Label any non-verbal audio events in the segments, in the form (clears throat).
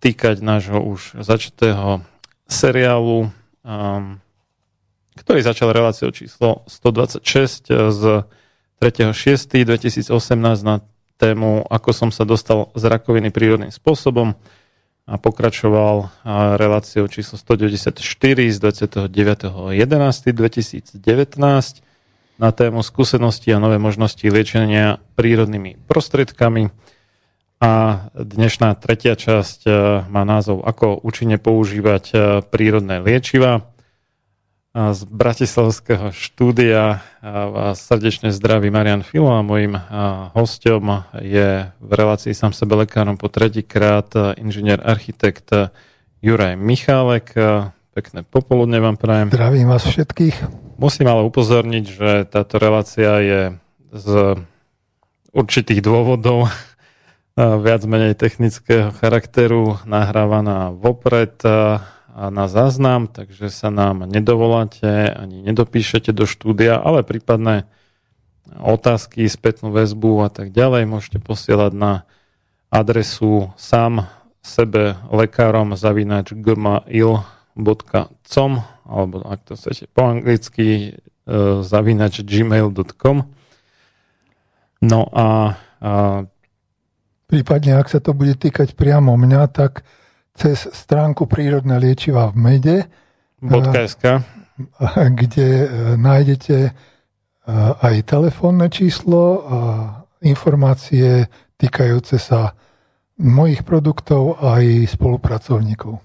týkať nášho už začatého seriálu, um, ktorý začal reláciou číslo 126 z 3.6.2018 na tému Ako som sa dostal z rakoviny prírodným spôsobom a pokračoval reláciou číslo 194 z 29.11.2019 na tému skúsenosti a nové možnosti liečenia prírodnými prostriedkami. A dnešná tretia časť e, má názov Ako účinne používať e, prírodné liečiva. Z bratislavského štúdia vás srdečne zdraví Marian Filo a mojim hostom je v relácii sám sebe lekárom po tretíkrát inžinier architekt Juraj Michálek. Pekné popoludne vám prajem. Zdravím vás všetkých. Musím ale upozorniť, že táto relácia je z určitých dôvodov viac menej technického charakteru nahrávaná vopred a na záznam, takže sa nám nedovoláte ani nedopíšete do štúdia, ale prípadné otázky, spätnú väzbu a tak ďalej môžete posielať na adresu sám sebe lekárom zavinač gmail.com alebo ak to chcete po anglicky e, zavinač gmail.com No a, a Prípadne, ak sa to bude týkať priamo mňa, tak cez stránku Prírodné liečiva v Mede, .sk, eh, kde eh, nájdete eh, aj telefónne číslo a informácie týkajúce sa mojich produktov aj spolupracovníkov.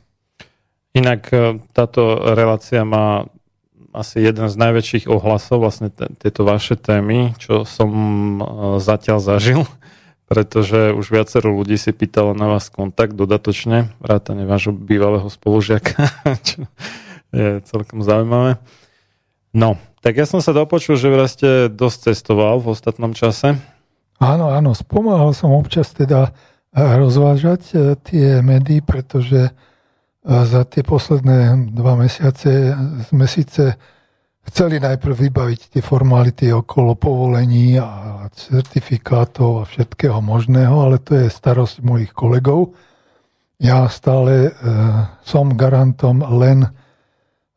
Inak táto relácia má asi jeden z najväčších ohlasov, vlastne tieto vaše témy, čo som zatiaľ zažil pretože už viacero ľudí si pýtalo na vás kontakt dodatočne, vrátane vášho bývalého spolužiaka, (laughs) čo je celkom zaujímavé. No, tak ja som sa dopočul, že vraj ste dosť cestoval v ostatnom čase. Áno, áno, spomáhal som občas teda eh, rozvážať eh, tie médií, pretože za tie posledné dva mesiace sme síce chceli najprv vybaviť tie formality okolo povolení a certifikátov a všetkého možného, ale to je starosť mojich kolegov. Ja stále e, som garantom len e,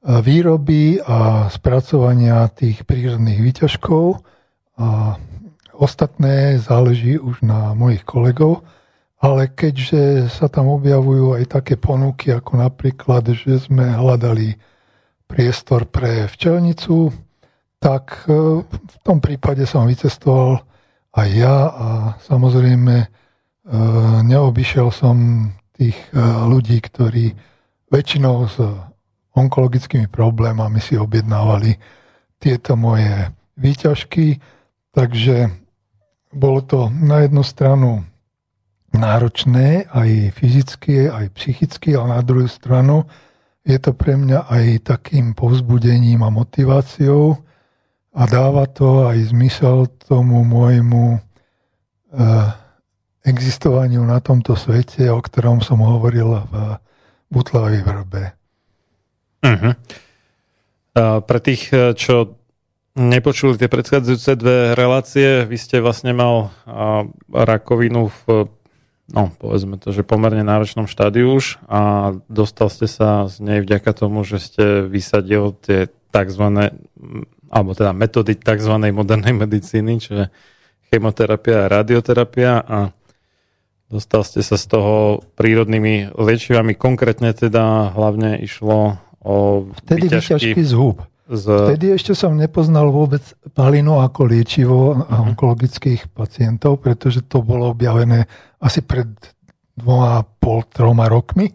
výroby a spracovania tých prírodných výťažkov a ostatné záleží už na mojich kolegov ale keďže sa tam objavujú aj také ponuky, ako napríklad, že sme hľadali priestor pre včelnicu, tak e, v tom prípade som vycestoval aj ja a samozrejme e, neobyšiel som tých e, ľudí, ktorí väčšinou s onkologickými problémami si objednávali tieto moje výťažky. Takže bolo to na jednu stranu náročné aj fyzicky, aj psychicky, ale na druhú stranu je to pre mňa aj takým povzbudením a motiváciou a dáva to aj zmysel tomu môjmu uh, existovaniu na tomto svete, o ktorom som hovoril v Butlavej vrbe. Uh-huh. Uh, pre tých, e, čo nepočuli tie predchádzajúce dve relácie, vy ste vlastne mal rakovinu v no, povedzme to, že pomerne náročnom štádiu už a dostal ste sa z nej vďaka tomu, že ste vysadil tie tzv. alebo teda metódy tzv. modernej medicíny, čiže chemoterapia a radioterapia a dostal ste sa z toho prírodnými liečivami. Konkrétne teda hlavne išlo o Vtedy vyťažky z húb. Z... Vtedy ešte som nepoznal vôbec palinu ako liečivo uh-huh. onkologických pacientov, pretože to bolo objavené asi pred dvoma pol, troma rokmi.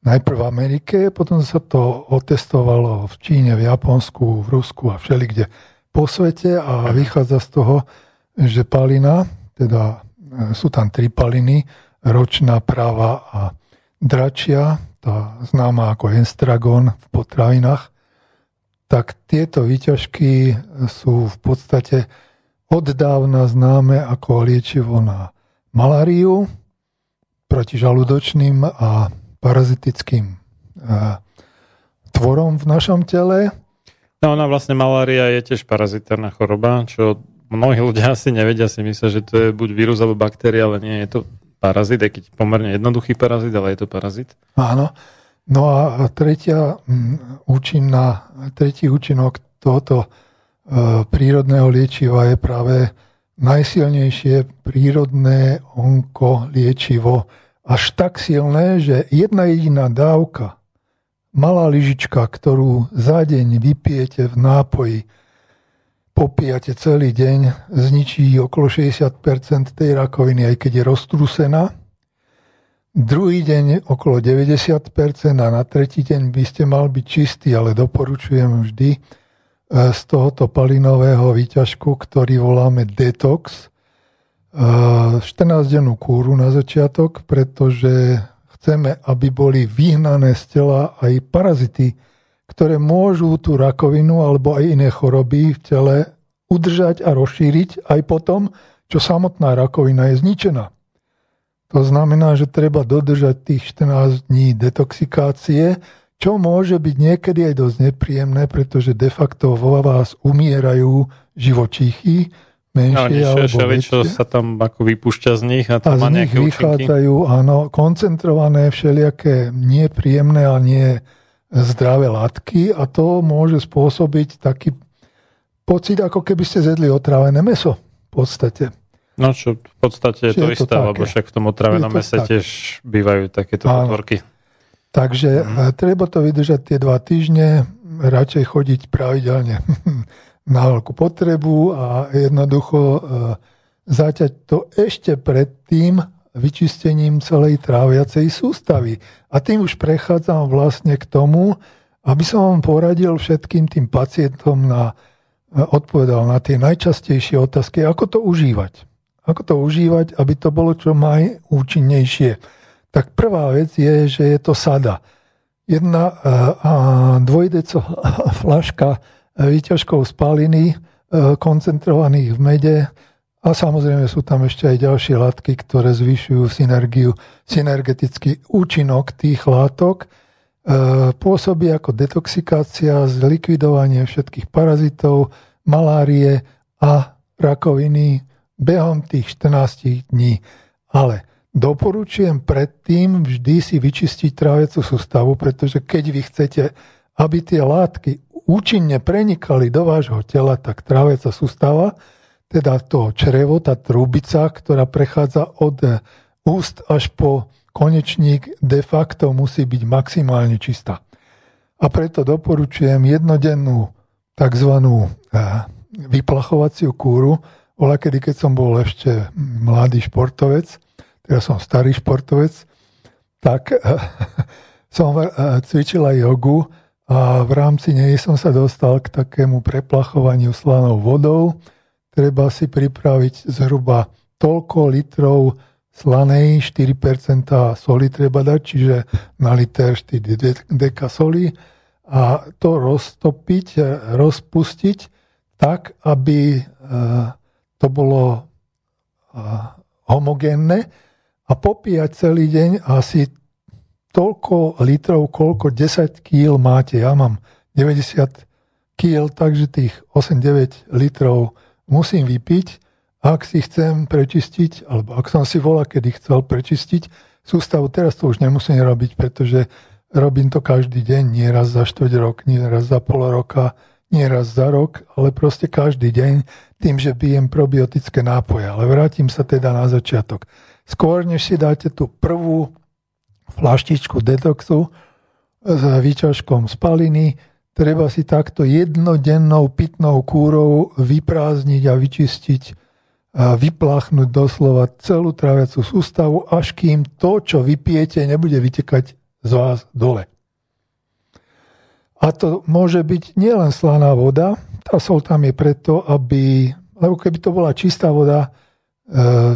Najprv v Amerike, potom sa to otestovalo v Číne, v Japonsku, v Rusku a všelikde po svete a vychádza z toho, že palina, teda e, sú tam tri paliny, ročná, práva a dračia, tá známa ako enstragon v potravinách, tak tieto výťažky sú v podstate od dávna známe ako liečivo na maláriu, proti žalúdočným a parazitickým tvorom v našom tele. No ona vlastne malária je tiež parazitárna choroba, čo mnohí ľudia asi nevedia, si myslia, že to je buď vírus alebo baktéria, ale nie je to parazit, aj keď pomerne jednoduchý parazit, ale je to parazit. Áno. No a tretia účinná, tretí účinok tohoto e, prírodného liečiva je práve najsilnejšie prírodné onko liečivo. Až tak silné, že jedna jediná dávka, malá lyžička, ktorú za deň vypijete v nápoji, popíjate celý deň, zničí okolo 60% tej rakoviny, aj keď je roztrúsená Druhý deň okolo 90% a na tretí deň by ste mal byť čistý, ale doporučujem vždy z tohoto palinového výťažku, ktorý voláme detox, 14-dennú e, kúru na začiatok, pretože chceme, aby boli vyhnané z tela aj parazity, ktoré môžu tú rakovinu alebo aj iné choroby v tele udržať a rozšíriť aj potom, čo samotná rakovina je zničená. To znamená, že treba dodržať tých 14 dní detoxikácie, čo môže byť niekedy aj dosť nepríjemné, pretože de facto vo vás umierajú živočíchy, menšie no, alebo väčšie. čo sa tam ako vypúšťa z nich a to a má z nich vychádzajú, áno, koncentrované všelijaké nepríjemné a nie zdravé látky a to môže spôsobiť taký pocit, ako keby ste zjedli otrávené meso v podstate. No čo v podstate je to, to isté, lebo však v tom otravenom mese také. tiež bývajú takéto potvorky. Takže mm. treba to vydržať tie dva týždne, radšej chodiť pravidelne (laughs) na veľkú potrebu a jednoducho e, zaťať to ešte pred tým vyčistením celej tráviacej sústavy. A tým už prechádzam vlastne k tomu, aby som vám poradil všetkým tým pacientom na, e, odpovedal na tie najčastejšie otázky, ako to užívať. Ako to užívať, aby to bolo čo najúčinnejšie. Tak prvá vec je, že je to sada. Jedna a dvojdeco (laughs) flaška výťažkov spaliny koncentrovaných v mede a samozrejme sú tam ešte aj ďalšie látky, ktoré zvyšujú synergiu, synergetický účinok tých látok. pôsobí ako detoxikácia, zlikvidovanie všetkých parazitov, malárie a rakoviny behom tých 14 dní. Ale doporučujem predtým vždy si vyčistiť tráviacu sústavu, pretože keď vy chcete, aby tie látky účinne prenikali do vášho tela, tak tráviaca sústava, teda to črevo, tá trubica, ktorá prechádza od úst až po konečník, de facto musí byť maximálne čistá. A preto doporučujem jednodennú tzv. Eh, vyplachovaciu kúru, bola kedy, keď som bol ešte mladý športovec, teraz som starý športovec, tak (laughs) som eh, cvičila jogu a v rámci nej som sa dostal k takému preplachovaniu slanou vodou. Treba si pripraviť zhruba toľko litrov slanej, 4% soli treba dať, čiže na liter 4 deka soli a to roztopiť, rozpustiť tak, aby eh, to bolo homogénne a popíjať celý deň asi toľko litrov, koľko 10 kýl máte. Ja mám 90 kýl, takže tých 8-9 litrov musím vypiť, ak si chcem prečistiť, alebo ak som si volá, kedy chcel prečistiť sústavu, teraz to už nemusím robiť, pretože robím to každý deň, nie raz za 4 rok, nie raz za pol roka, nie raz za rok, ale proste každý deň tým, že pijem probiotické nápoje. Ale vrátim sa teda na začiatok. Skôr, než si dáte tú prvú flaštičku detoxu s výťažkom spaliny, treba si takto jednodennou pitnou kúrou vyprázdniť a vyčistiť a vypláchnuť doslova celú tráviacu sústavu, až kým to, čo vypijete, nebude vytekať z vás dole. A to môže byť nielen slaná voda, tá sol tam je preto, aby, lebo keby to bola čistá voda,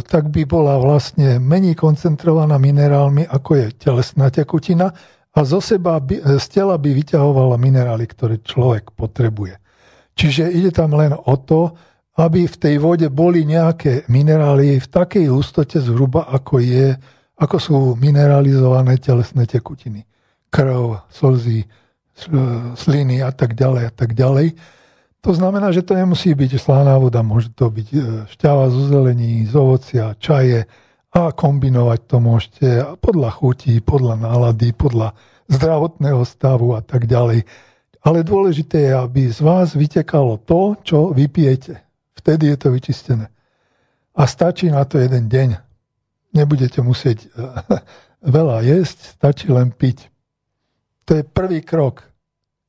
tak by bola vlastne menej koncentrovaná minerálmi, ako je telesná tekutina a zo seba by, z tela by vyťahovala minerály, ktoré človek potrebuje. Čiže ide tam len o to, aby v tej vode boli nejaké minerály v takej hustote zhruba, ako, je, ako sú mineralizované telesné tekutiny. Krv, slzy, sliny a tak ďalej a tak ďalej. To znamená, že to nemusí byť slaná voda, môže to byť e, šťava zo zelení, z ovocia, čaje a kombinovať to môžete podľa chutí, podľa nálady, podľa zdravotného stavu a tak ďalej. Ale dôležité je, aby z vás vytekalo to, čo vypijete. Vtedy je to vyčistené. A stačí na to jeden deň. Nebudete musieť (laughs) veľa jesť, stačí len piť. To je prvý krok.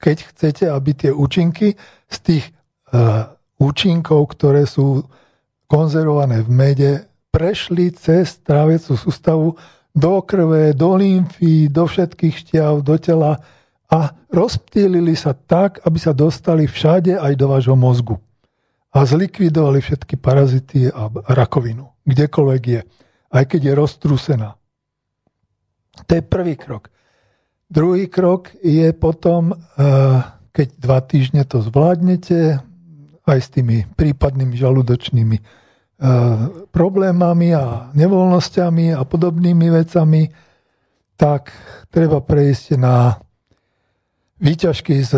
Keď chcete, aby tie účinky z tých uh, účinkov, ktoré sú konzervované v mede, prešli cez tráviacu sústavu do krve, do lymfy, do všetkých šťav, do tela a rozptýlili sa tak, aby sa dostali všade aj do vášho mozgu. A zlikvidovali všetky parazity a rakovinu, kdekoľvek je, aj keď je roztrúsená. To je prvý krok. Druhý krok je potom, eh, keď dva týždne to zvládnete, aj s tými prípadnými žalúdočnými eh, problémami a nevoľnosťami a podobnými vecami, tak treba prejsť na výťažky z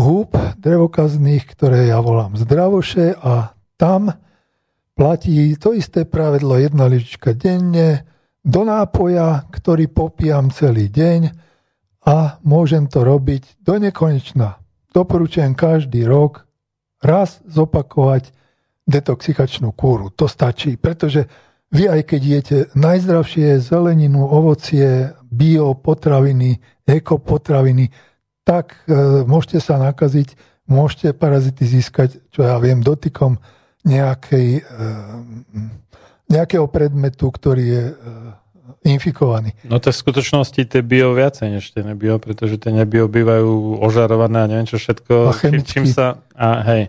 húb drevokazných, ktoré ja volám zdravoše a tam platí to isté pravidlo jedna lyžička denne do nápoja, ktorý popijam celý deň a môžem to robiť do nekonečna. Doporučujem každý rok raz zopakovať detoxikačnú kúru. To stačí, pretože vy aj keď jete najzdravšie zeleninu, ovocie, bio potraviny, eko potraviny, tak e, môžete sa nakaziť, môžete parazity získať, čo ja viem, dotykom nejakej, e, nejakého predmetu, ktorý je e, infikovaní. No to v skutočnosti tie bio viacej než tie nebio, pretože tie nebio bývajú ožarované a neviem čo všetko. A čím, čím sa, a hej,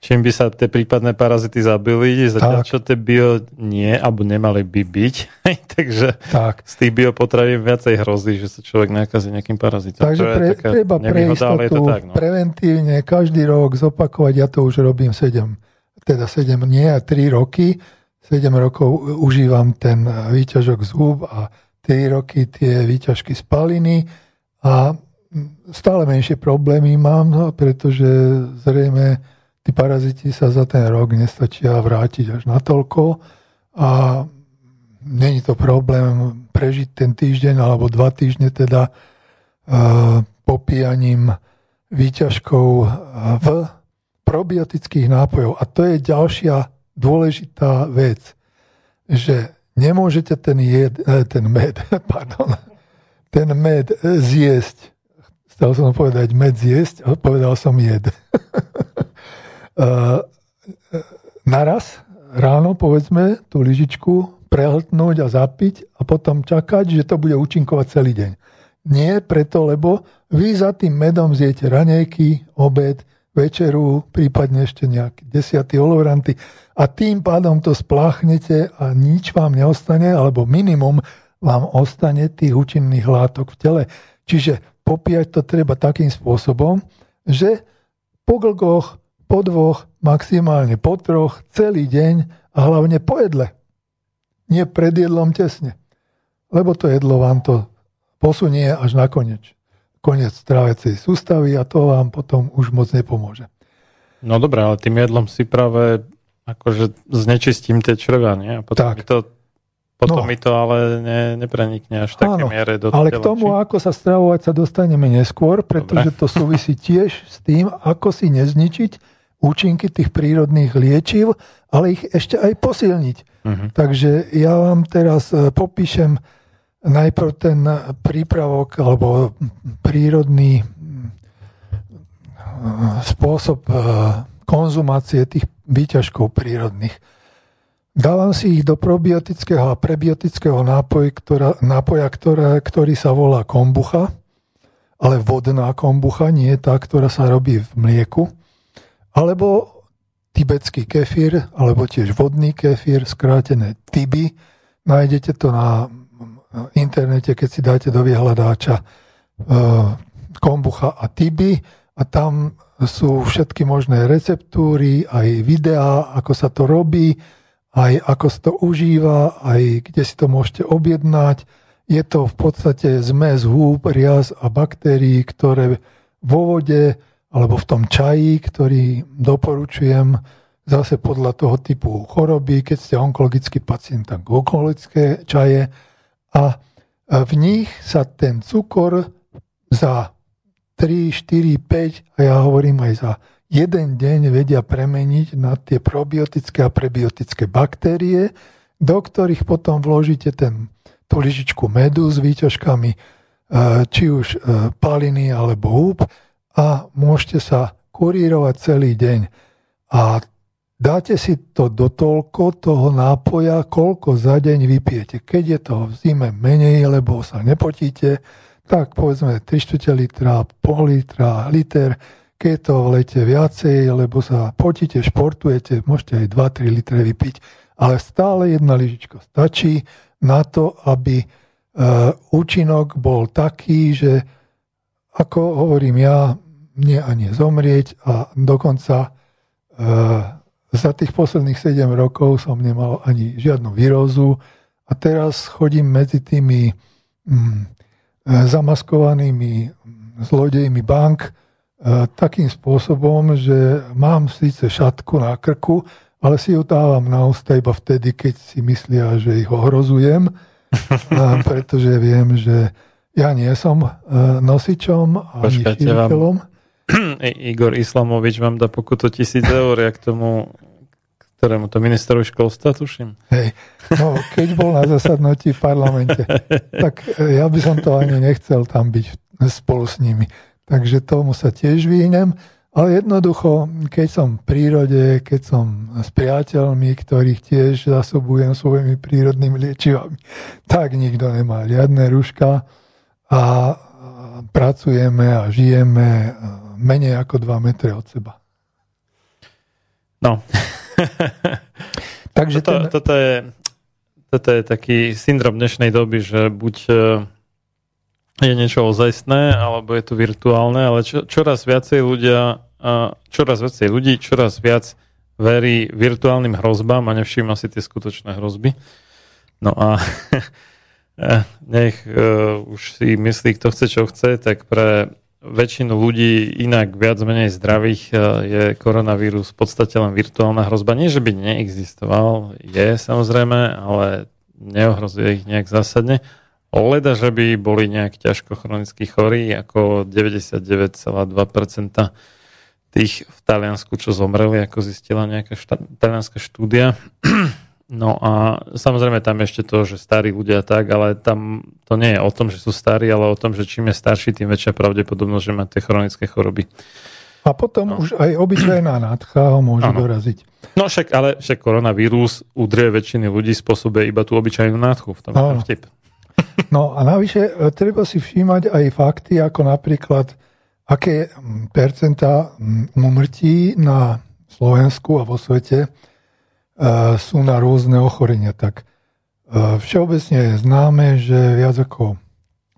čím by sa tie prípadné parazity zabili, zatiaľ čo tie bio nie, alebo nemali by byť. (laughs) Takže tak. z tých biopotravín viacej hrozí, že sa človek nakazí nejakým parazitom. Takže pre, treba pre istotu tak, no. preventívne každý rok zopakovať, ja to už robím 7, teda 7, nie, 3 roky, 7 rokov užívam ten výťažok z húb a 3 roky tie výťažky z paliny a stále menšie problémy mám, no, pretože zrejme tí paraziti sa za ten rok nestačia vrátiť až na toľko a není to problém prežiť ten týždeň alebo dva týždne teda uh, popíjaním výťažkov v probiotických nápojov. A to je ďalšia dôležitá vec, že nemôžete ten, jed, eh, ten med, (laughs) pardon, ten med zjesť. Chcel som povedať med zjesť, povedal som jed. (laughs) Eh, naraz, ráno, povedzme, tú lyžičku prehltnúť a zapiť a potom čakať, že to bude účinkovať celý deň. Nie preto, lebo vy za tým medom zjete ranejky, obed, večeru, prípadne ešte nejaký desiatý olovranty a tým pádom to spláchnete a nič vám neostane, alebo minimum vám ostane tých účinných látok v tele. Čiže popíjať to treba takým spôsobom, že po glgoch, po dvoch, maximálne po troch, celý deň a hlavne po jedle. Nie pred jedlom tesne. Lebo to jedlo vám to posunie až na koniec. Koniec trávecej sústavy a to vám potom už moc nepomôže. No dobré, ale tým jedlom si práve akože znečistím tie čreva, nie? A potom tak. Mi to, potom no. mi to ale ne, neprenikne až také miere do Ale k tomu, či... ako sa stravovať, sa dostaneme neskôr, pretože Dobre. to súvisí tiež s tým, ako si nezničiť účinky tých prírodných liečiv, ale ich ešte aj posilniť. Uh-huh. Takže ja vám teraz e, popíšem najprv ten prípravok alebo prírodný spôsob e, konzumácie tých výťažkov prírodných. Dávam si ich do probiotického a prebiotického nápoj, ktorá, nápoja, ktorá, ktorý sa volá kombucha, ale vodná kombucha, nie je tá, ktorá sa robí v mlieku, alebo tibetský kefír, alebo tiež vodný kefír, skrátené tiby. Nájdete to na internete, keď si dáte do vyhľadáča e, kombucha a tiby a tam sú všetky možné receptúry, aj videá, ako sa to robí, aj ako sa to užíva, aj kde si to môžete objednať. Je to v podstate zmes húb, riaz a baktérií, ktoré vo vode alebo v tom čaji, ktorý doporučujem zase podľa toho typu choroby, keď ste onkologický pacient, tak onkologické čaje, a v nich sa ten cukor za 3, 4, 5 a ja hovorím aj za jeden deň vedia premeniť na tie probiotické a prebiotické baktérie, do ktorých potom vložíte ten, tú lyžičku medu s výťažkami, e, či už e, paliny alebo húb a môžete sa kurírovať celý deň. A dáte si to do toľko toho nápoja, koľko za deň vypijete. Keď je to v zime menej, lebo sa nepotíte, tak povedzme 3 4 litra, pol litra, liter. Keď to v lete viacej, lebo sa potíte, športujete, môžete aj 2-3 litre vypiť. Ale stále jedna lyžička stačí na to, aby uh, účinok bol taký, že ako hovorím ja, nie ani zomrieť a dokonca uh, za tých posledných 7 rokov som nemal ani žiadnu výrozu a teraz chodím medzi tými mm, zamaskovanými zlodejmi bank e, takým spôsobom, že mám síce šatku na krku, ale si ju dávam na ústa iba vtedy, keď si myslia, že ich ohrozujem, (laughs) pretože viem, že ja nie som e, nosičom ani šíriteľom. (clears throat) Igor Islamovič vám dá pokutu tisíc eur, jak tomu ktorému to ministeru školstva, tuším. Hej, no keď bol na zasadnutí v parlamente, (laughs) tak e, ja by som to ani nechcel tam byť spolu s nimi. Takže tomu sa tiež vyhnem. Ale jednoducho, keď som v prírode, keď som s priateľmi, ktorých tiež zasobujem svojimi prírodnými liečivami, tak nikto nemá žiadne ruška a pracujeme a žijeme menej ako 2 metre od seba. No, (laughs) Takže toto, ten... toto, je, toto je taký syndrom dnešnej doby, že buď e, je niečo ozajstné, alebo je to virtuálne, ale čo, čoraz viacej ľudia, čoraz viacej ľudí, čoraz viac verí virtuálnym hrozbám a nevšíma si tie skutočné hrozby. No a (laughs) nech uh, už si myslí, kto chce, čo chce, tak pre väčšinu ľudí inak viac menej zdravých uh, je koronavírus v podstate len virtuálna hrozba. Nie, že by neexistoval, je samozrejme, ale neohrozuje ich nejak zásadne. Leda, že by boli nejak ťažko chronicky chorí, ako 99,2% tých v Taliansku, čo zomreli, ako zistila nejaká šta- talianská štúdia. No a samozrejme tam ešte to, že starí ľudia tak, ale tam to nie je o tom, že sú starí, ale o tom, že čím je starší, tým väčšia pravdepodobnosť, že má tie chronické choroby. A potom no. už aj obyčajná nádcha ho môže ano. doraziť. No však, ale však koronavírus udrie väčšiny ľudí spôsobuje iba tú obyčajnú nádchu. V tom ano. vtip. No a navyše e, treba si všímať aj fakty, ako napríklad, aké percentá umrtí na Slovensku a vo svete sú na rôzne ochorenia. Tak všeobecne je známe, že viac ako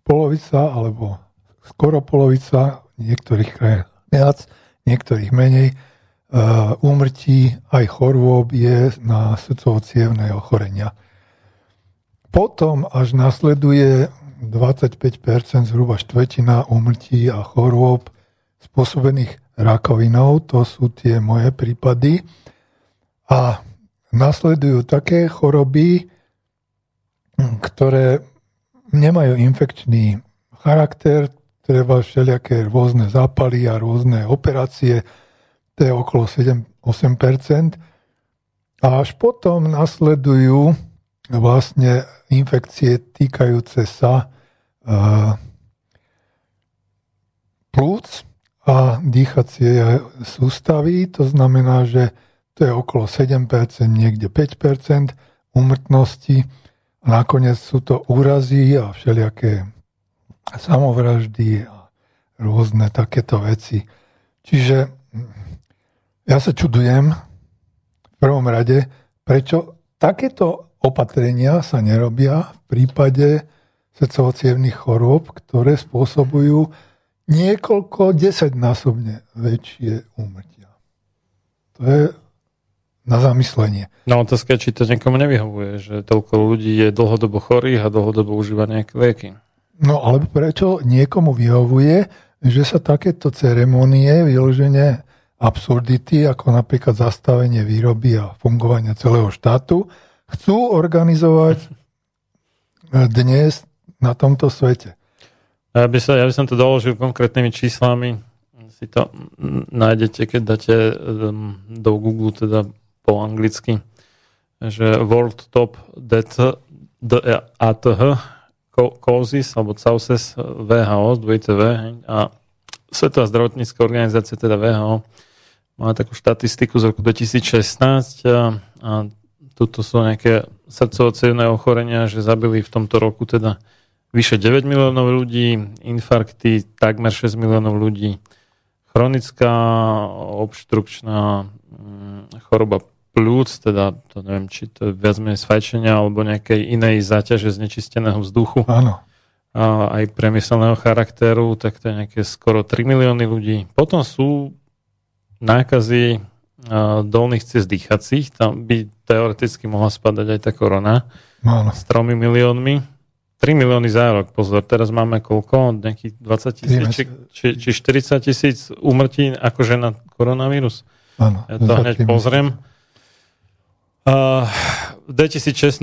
polovica alebo skoro polovica niektorých krajín viac, niektorých menej úmrtí aj chorôb je na srdcovo ochorenia. Potom až nasleduje 25%, zhruba štvrtina úmrtí a chorôb spôsobených rakovinou, to sú tie moje prípady. A nasledujú také choroby, ktoré nemajú infekčný charakter, treba všelijaké rôzne zápaly a rôzne operácie, to je okolo 7-8%. A až potom nasledujú vlastne infekcie týkajúce sa uh, plúc a dýchacie sústavy. To znamená, že to je okolo 7%, niekde 5% umrtnosti. Nakoniec sú to úrazy a všelijaké samovraždy a rôzne takéto veci. Čiže ja sa čudujem v prvom rade, prečo takéto opatrenia sa nerobia v prípade srdcovo chorôb, ktoré spôsobujú niekoľko desaťnásobne väčšie úmrtia. To je na zamyslenie. No otázka či to niekomu nevyhovuje, že toľko ľudí je dlhodobo chorých a dlhodobo užíva nejaké lieky. No alebo prečo niekomu vyhovuje, že sa takéto ceremonie vyloženie absurdity, ako napríklad zastavenie výroby a fungovania celého štátu, chcú organizovať dnes na tomto svete. Ja by, sa, ja by som to doložil konkrétnymi číslami. Si to nájdete, keď dáte um, do Google teda po anglicky, že World Top DATH causes alebo causes VHO, dvojité V a Svetová zdravotnícká organizácia, teda VHO, má takú štatistiku z roku 2016 a, a tuto sú nejaké srdcovo ochorenia, že zabili v tomto roku teda vyše 9 miliónov ľudí, infarkty takmer 6 miliónov ľudí, chronická obštrukčná mm, choroba plúc, teda to neviem, či to je viac menej z fajčenia alebo nejakej inej záťaže znečisteného vzduchu. Áno. A aj priemyselného charakteru, tak to je nejaké skoro 3 milióny ľudí. Potom sú nákazy dolných ciest dýchacích, tam by teoreticky mohla spadať aj tá korona Áno. s 3 miliónmi. 3 milióny za rok, pozor, teraz máme koľko? Nejakých 20 tisíc či, či, či 40 tisíc úmrtí akože na koronavírus? Áno. Ja to hneď pozriem. Uh, v 2016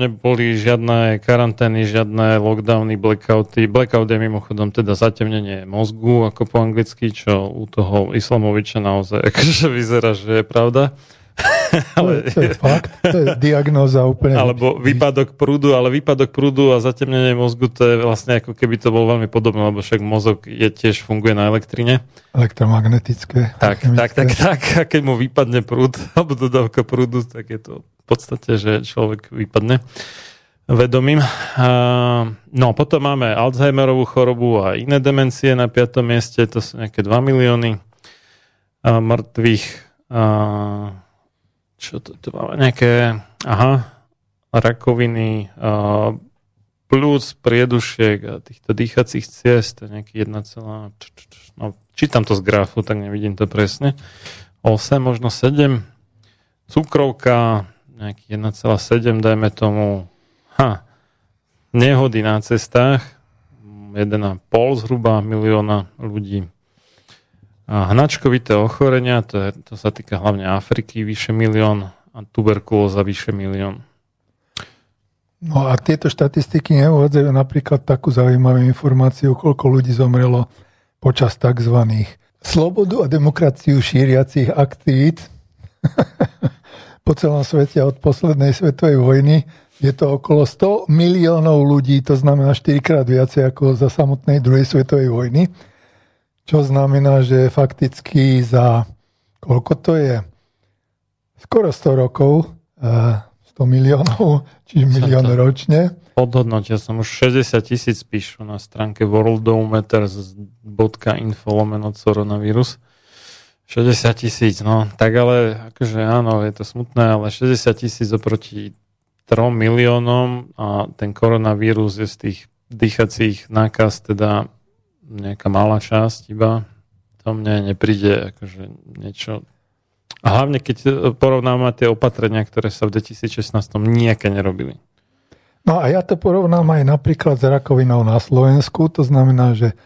neboli žiadne karantény, žiadne lockdowny, blackouty. Blackout je mimochodom teda zatemnenie mozgu, ako po anglicky, čo u toho Islamoviča naozaj (laughs) akože vyzerá, že je pravda. (laughs) ale, to, je, to je fakt, to je diagnóza úplne. (laughs) Alebo výpadok prúdu, ale výpadok prúdu a zatemnenie mozgu to je vlastne ako keby to bol veľmi podobné, lebo však mozog je tiež funguje na elektrine. Elektromagnetické. Tak, tak, tak, tak. A keď mu vypadne prúd, (laughs) alebo dodávka prúdu, tak je to v podstate, že človek vypadne vedomým. No, potom máme Alzheimerovú chorobu a iné demencie na piatom mieste, to sú nejaké 2 milióny mŕtvych čo to, to máme? Nejaké, aha, rakoviny, uh, plus priedušiek a týchto dýchacích ciest, to je nejaký 1, no, čítam to z grafu, tak nevidím to presne, 8, možno 7, cukrovka, nejaký 1,7, dajme tomu, ha, nehody na cestách, 1,5 zhruba milióna ľudí. Hnačkovité ochorenia, to, je, to sa týka hlavne Afriky, vyše milión a tuberkulóza vyše milión. No a tieto štatistiky neuvádzajú napríklad takú zaujímavú informáciu, koľko ľudí zomrelo počas tzv. slobodu a demokraciu šíriacich aktivít (laughs) po celom svete od poslednej svetovej vojny. Je to okolo 100 miliónov ľudí, to znamená 4 krát viacej ako za samotnej druhej svetovej vojny. Čo znamená, že fakticky za koľko to je? Skoro 100 rokov eh, 100 miliónov, čiže milión ročne. Podhodnotia som už 60 tisíc píšu na stránke worldometers.info lomeno coronavirus. 60 tisíc, no tak ale akože áno, je to smutné, ale 60 tisíc oproti 3 miliónom a ten koronavírus je z tých dýchacích nákaz teda nejaká malá časť iba. To mne nepríde akože niečo a hlavne, keď e, porovnáme tie opatrenia, ktoré sa v 2016 nejaké nerobili. No a ja to porovnám aj napríklad s rakovinou na Slovensku. To znamená, že e,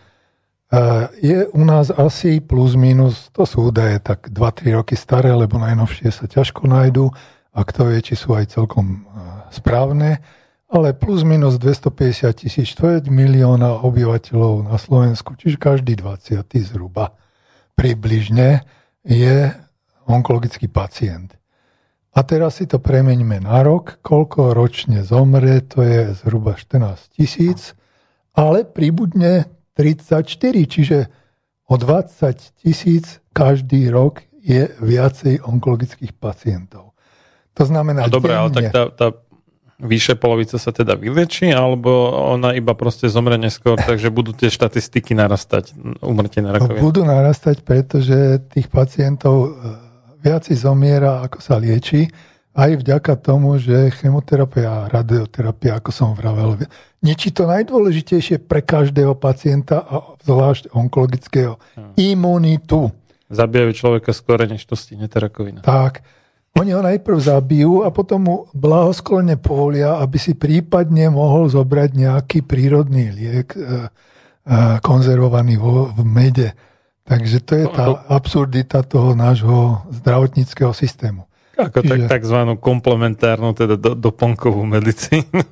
je u nás asi plus minus, to sú údaje tak 2-3 roky staré, lebo najnovšie sa ťažko nájdú a kto vie, či sú aj celkom e, správne, ale plus minus 250 tisíc štvrť milióna obyvateľov na Slovensku, čiže každý 20. zhruba približne je onkologický pacient. A teraz si to premeňme na rok, koľko ročne zomre, to je zhruba 14 tisíc, ale príbudne 34, čiže o 20 tisíc každý rok je viacej onkologických pacientov. To znamená... A dobre, ale tak tá, tá vyššia polovica sa teda vylečí, alebo ona iba proste zomre neskôr, takže budú tie štatistiky narastať, umrtie na rakovinu? Budú narastať, pretože tých pacientov viaci zomiera, ako sa lieči, aj vďaka tomu, že chemoterapia a radioterapia, ako som vravel, niečí to najdôležitejšie pre každého pacienta a zvlášť onkologického hmm. imunitu. Zabijajú človeka skôr, než to stihne rakovina. Tak. Oni ho najprv zabijú a potom mu blahosklonne povolia, aby si prípadne mohol zobrať nejaký prírodný liek e, e, konzervovaný vo, v mede. Takže to je tá absurdita toho nášho zdravotníckého systému. Ako Čiže... tak, takzvanú komplementárnu, teda do, doplnkovú medicínu.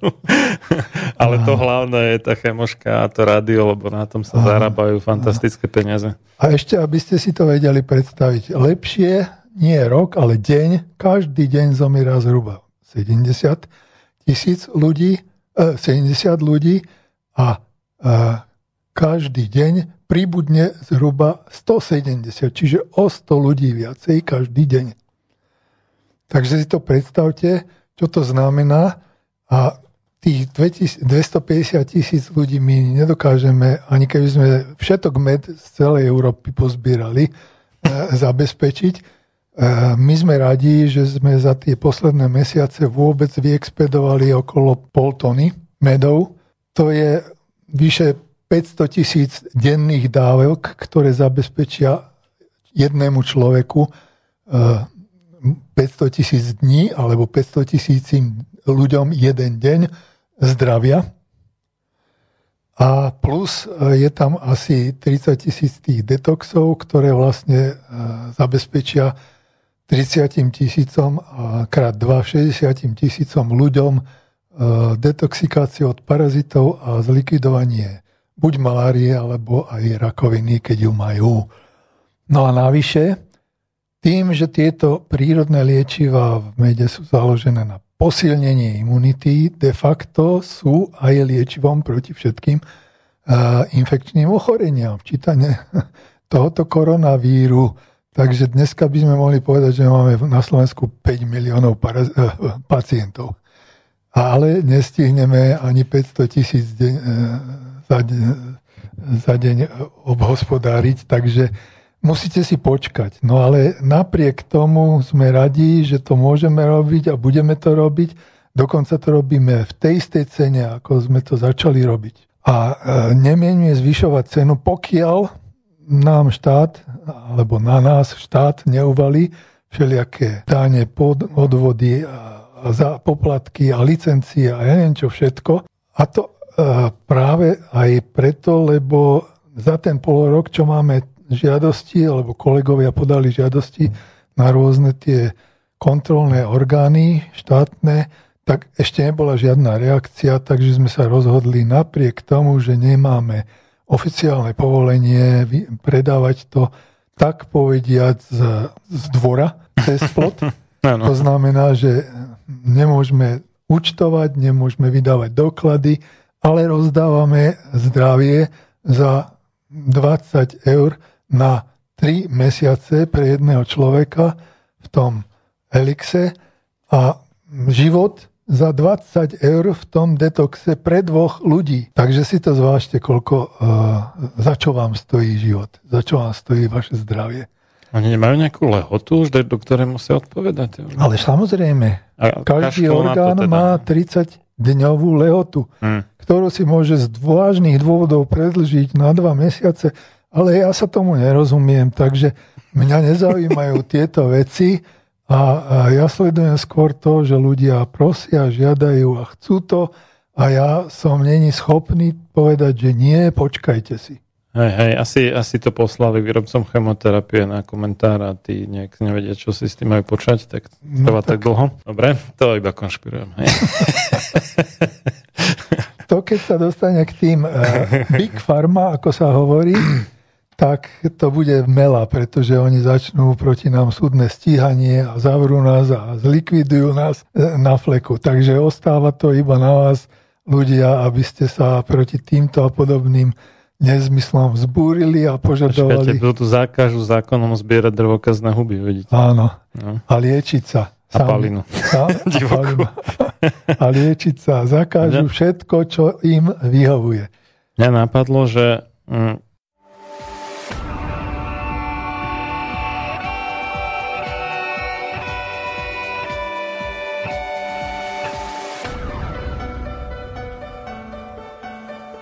(laughs) Ale to hlavné je tá chemoška a to rádio, lebo na tom sa zarábajú fantastické peniaze. A ešte, aby ste si to vedeli predstaviť, lepšie nie rok, ale deň, každý deň zomiera zhruba 70 tisíc ľudí, eh, 70 ľudí a eh, každý deň príbudne zhruba 170, čiže o 100 ľudí viacej každý deň. Takže si to predstavte, čo to znamená a tých 250 tisíc ľudí my nedokážeme, ani keby sme všetok med z celej Európy pozbierali, e, zabezpečiť. E, my sme radi, že sme za tie posledné mesiace vôbec vyexpedovali okolo pol tony medov. To je vyše 500 tisíc denných dávok, ktoré zabezpečia jednému človeku 500 eh, tisíc dní alebo 500 tisíc ľuďom jeden deň zdravia. A plus eh, je tam asi 30 tisíc tých detoxov, ktoré vlastne zabezpečia 30 tisícom krát 2, 60 tisícom ľuďom detoxikáciu od parazitov a zlikvidovanie buď malárie, alebo aj rakoviny, keď ju majú. No a navyše, tým, že tieto prírodné liečiva v mede sú založené na posilnenie imunity, de facto sú aj liečivom proti všetkým uh, infekčným ochoreniam, včítane (laughs) tohoto koronavíru. Takže dneska by sme mohli povedať, že máme na Slovensku 5 miliónov para, uh, pacientov. Ale nestihneme ani 500 tisíc uh, za, deň, za deň obhospodáriť, takže musíte si počkať. No ale napriek tomu sme radi, že to môžeme robiť a budeme to robiť. Dokonca to robíme v tej istej cene, ako sme to začali robiť. A e, nemienuje zvyšovať cenu, pokiaľ nám štát, alebo na nás štát neuvali všelijaké dáne, pod, odvody a, a za poplatky a licencie a ja neviem čo všetko, a to uh, práve aj preto, lebo za ten pol rok, čo máme žiadosti, alebo kolegovia podali žiadosti na rôzne tie kontrolné orgány štátne, tak ešte nebola žiadna reakcia, takže sme sa rozhodli napriek tomu, že nemáme oficiálne povolenie predávať to tak povediať z, z dvora cez plot. (laughs) to znamená, že nemôžeme účtovať, nemôžeme vydávať doklady, ale rozdávame zdravie za 20 eur na 3 mesiace pre jedného človeka v tom Elixe a život za 20 eur v tom detoxe pre dvoch ľudí. Takže si to zvážte, koľko, uh, za čo vám stojí život, za čo vám stojí vaše zdravie. Oni nemajú nejakú lehotu už, do ktorej musia odpovedať? Ale samozrejme, a každý orgán teda. má 30 dňovú lehotu, hmm. ktorú si môže z vážnych dôvodov predlžiť na dva mesiace ale ja sa tomu nerozumiem, takže mňa nezaujímajú (laughs) tieto veci a, a ja sledujem skôr to, že ľudia prosia, žiadajú a chcú to a ja som není schopný povedať, že nie, počkajte si. Hej, hej, asi, asi to poslali výrobcom chemoterapie na komentár a tí nejak nevedia, čo si s tým majú počať, tak trvá no, tak... tak dlho. Dobre, to iba konšpirujem. Hej. (laughs) to, keď sa dostane k tým uh, Big Pharma, ako sa hovorí, tak to bude mela, pretože oni začnú proti nám súdne stíhanie a zavrú nás a zlikvidujú nás e, na fleku. Takže ostáva to iba na vás, ľudia, aby ste sa proti týmto a podobným nezmyslom vzbúrili a požadovali... Počkajte, tu zákažu zákonom zbierať drvokazné huby, vidíte? Áno. No. A liečiť sa. A palinu. (laughs) A, a, palinu. (laughs) a liečiť sa. Zakážu všetko, čo im vyhovuje. Mňa napadlo, že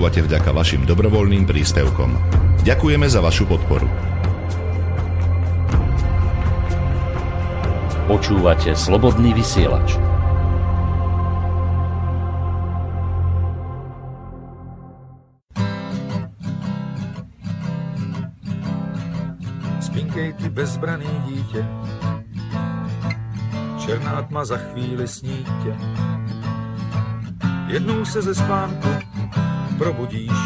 Počúvate vďaka vašim dobrovoľným príspevkom. Ďakujeme za vašu podporu. Počúvate slobodný vysielač. Spinkej ty bezbraný dítě, černá tma za chvíli snítě. Jednou se ze spánku probudíš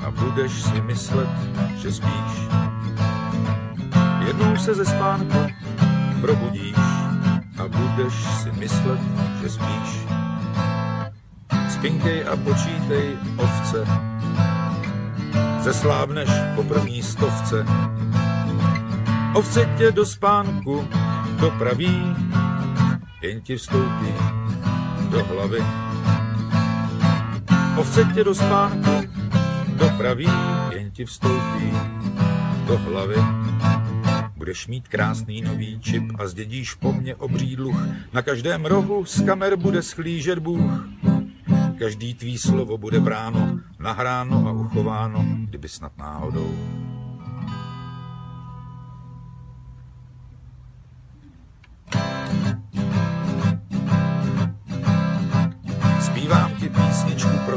a budeš si myslet, že spíš. Jednou se ze spánku probudíš a budeš si myslet, že spíš. Spinkej a počítej ovce, zeslábneš po první stovce. Ovce tě do spánku dopraví, jen ti vstoupí do hlavy. Ovce tě do spánku dopraví, jen ti vstoupí do hlavy. Budeš mít krásný nový čip a zdědíš po mně obří dluh. Na každém rohu z kamer bude schlížet Bůh. Každý tvý slovo bude bráno, nahráno a uchováno, kdyby snad náhodou.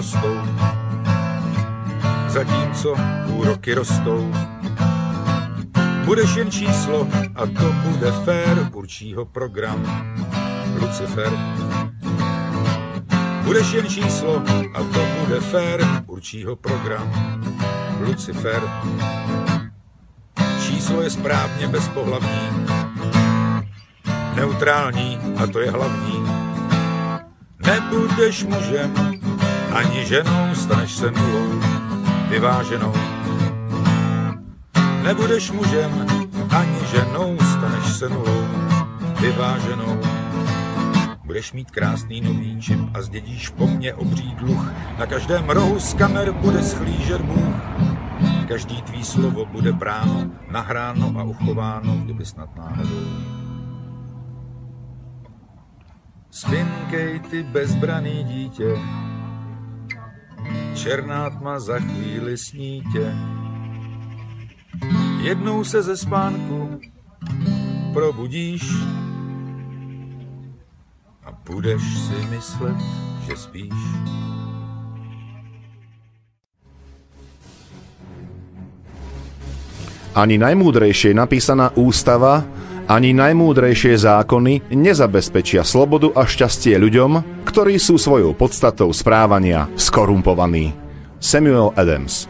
Prostou, zatímco úroky rostou. Budeš jen číslo a to bude fér, určí ho program Lucifer. Budeš jen číslo a to bude fér, určí ho program Lucifer. Číslo je správně bezpohlavní, neutrální a to je hlavní. Nebudeš mužem ani ženou, staneš se nulou, vyváženou. Nebudeš mužem ani ženou, staneš se nulou, vyváženou. Budeš mít krásný nový čip a zdědíš po mně obří dluh. Na každém rohu z kamer bude schlížet Bůh. Každý tvý slovo bude bráno, nahráno a uchováno, kdyby snad náhodou. Spinkej ty bezbraný dítě, černá tma za chvíli snítě. Jednou se ze spánku probudíš a budeš si myslet, že spíš. Ani najmúdrejšie napísaná ústava, ani najmúdrejšie zákony nezabezpečia slobodu a šťastie ľuďom, ktorí sú svojou podstatou správania skorumpovaní. Samuel Adams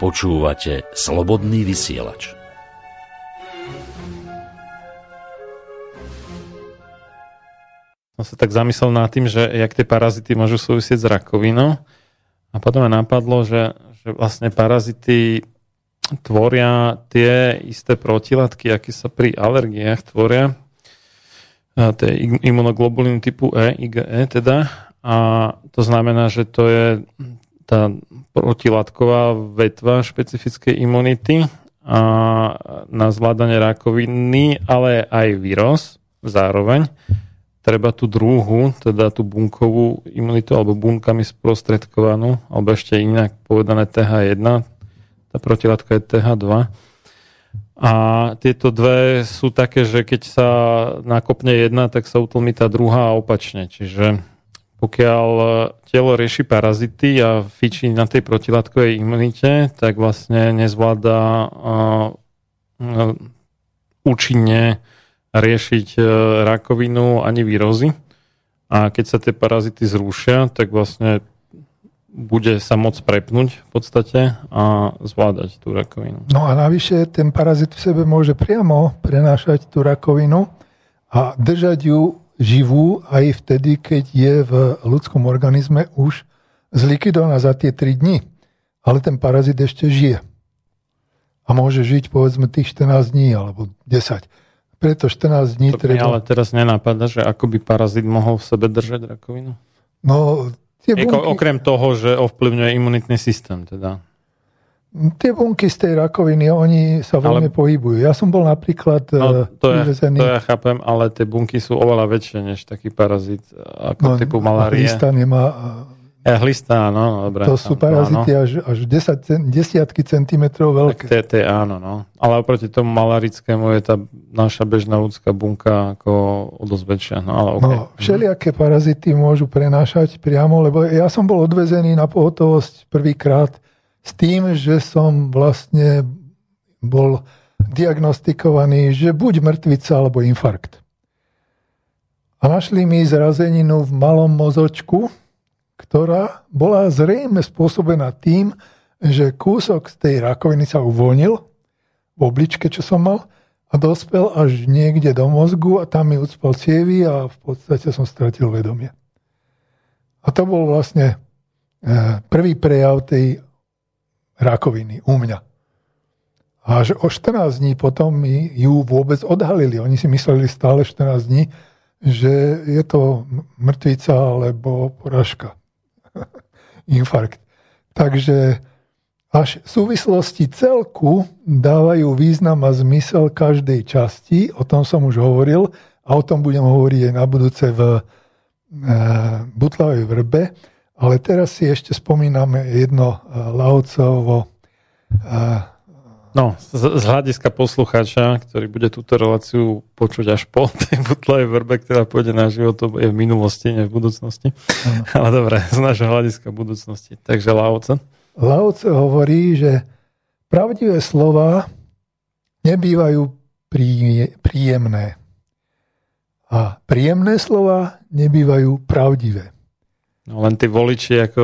Počúvate slobodný vysielač. Som sa tak zamyslel nad tým, že jak tie parazity môžu súvisieť s rakovinou. A potom ma napadlo, že, že vlastne parazity tvoria tie isté protilátky, aké sa pri alergiách tvoria. Tie imunoglobuliny typu E, IgE teda. A to znamená, že to je tá protilátková vetva špecifickej imunity a na zvládanie rakoviny, ale aj vírus zároveň treba tú druhú, teda tú bunkovú imunitu alebo bunkami sprostredkovanú, alebo ešte inak povedané TH1, tá protilátka je TH2. A tieto dve sú také, že keď sa nakopne jedna, tak sa utlmi tá druhá a opačne. Čiže pokiaľ telo rieši parazity a fičí na tej protilátkovej imunite, tak vlastne nezvláda uh, účinne riešiť e, rakovinu ani výrozy. A keď sa tie parazity zrušia, tak vlastne bude sa môcť prepnúť v podstate a zvládať tú rakovinu. No a navyše ten parazit v sebe môže priamo prenášať tú rakovinu a držať ju živú aj vtedy, keď je v ľudskom organizme už zlikvidovaná za tie 3 dni. Ale ten parazit ešte žije. A môže žiť povedzme tých 14 dní alebo 10 preto 14 dní to treba... ale teraz nenápada, že ako by parazit mohol v sebe držať rakovinu? No, tie bunky... Eko, okrem toho, že ovplyvňuje imunitný systém, teda. Tie bunky z tej rakoviny, oni sa veľmi ale... pohybujú. Ja som bol napríklad no, to, ja, to ja chápem, ale tie bunky sú oveľa väčšie než taký parazit ako no, typu malárie. Lista nemá ja, hlista, áno, dobre. To sú parazity áno. až, až 10, desiatky centimetrov veľké. Tak je, áno, no. Ale oproti tomu malarickému je tá naša bežná ľudská bunka ako o dosť väčšia. No, ale okay. no, všelijaké parazity môžu prenášať priamo, lebo ja som bol odvezený na pohotovosť prvýkrát s tým, že som vlastne bol diagnostikovaný, že buď mŕtvica alebo infarkt. A našli mi zrazeninu v malom mozočku, ktorá bola zrejme spôsobená tým, že kúsok z tej rakoviny sa uvoľnil v obličke, čo som mal, a dospel až niekde do mozgu a tam mi ucpal cievy a v podstate som stratil vedomie. A to bol vlastne e, prvý prejav tej rakoviny u mňa. Až o 14 dní potom mi ju vôbec odhalili. Oni si mysleli stále 14 dní, že je to mŕtvica alebo poražka. Infarkt. Takže až súvislosti celku dávajú význam a zmysel každej časti, o tom som už hovoril a o tom budem hovoriť aj na budúce v e, Butlavej vrbe, ale teraz si ešte spomíname jedno e, Laocovo e, No, z, z hľadiska poslucháča, ktorý bude túto reláciu počuť až po (laughs) tej butlovej vrbe, ktorá pôjde na život, to je v minulosti, nie v budúcnosti. Ano. (laughs) Ale dobre, z nášho hľadiska budúcnosti. Takže Laoce. Laoce hovorí, že pravdivé slova nebývajú príjemné. A príjemné slova nebývajú pravdivé. No len tí voliči ako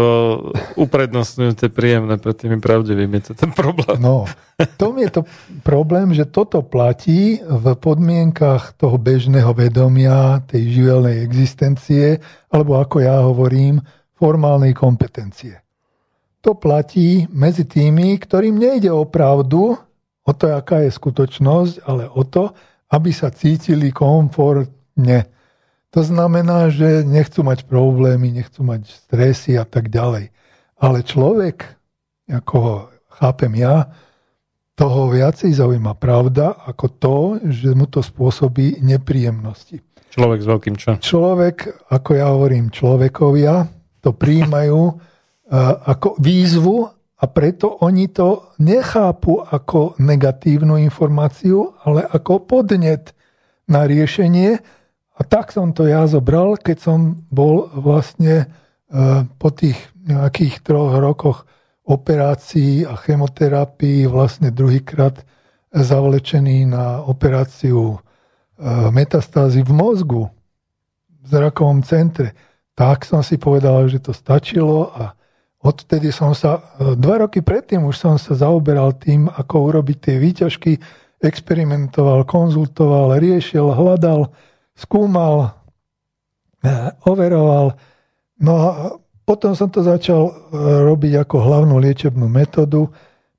uprednostňujú tie príjemné pred tými pravdivými. To je ten problém. No, to je to problém, že toto platí v podmienkach toho bežného vedomia, tej živelnej existencie, alebo ako ja hovorím, formálnej kompetencie. To platí medzi tými, ktorým nejde o pravdu, o to, aká je skutočnosť, ale o to, aby sa cítili komfortne to znamená, že nechcú mať problémy, nechcú mať stresy a tak ďalej. Ale človek, ako ho chápem ja, toho viacej zaujíma pravda ako to, že mu to spôsobí nepríjemnosti. Človek s veľkým čo? Človek, ako ja hovorím, človekovia, to príjmajú uh, (laughs) ako výzvu a preto oni to nechápu ako negatívnu informáciu, ale ako podnet na riešenie, a tak som to ja zobral, keď som bol vlastne e, po tých nejakých troch rokoch operácií a chemoterapii vlastne druhýkrát zavlečený na operáciu e, metastázy v mozgu v zrakovom centre. Tak som si povedal, že to stačilo a odtedy som sa, e, dva roky predtým už som sa zaoberal tým, ako urobiť tie výťažky, experimentoval, konzultoval, riešil, hľadal, skúmal, e, overoval. No a potom som to začal e, robiť ako hlavnú liečebnú metódu.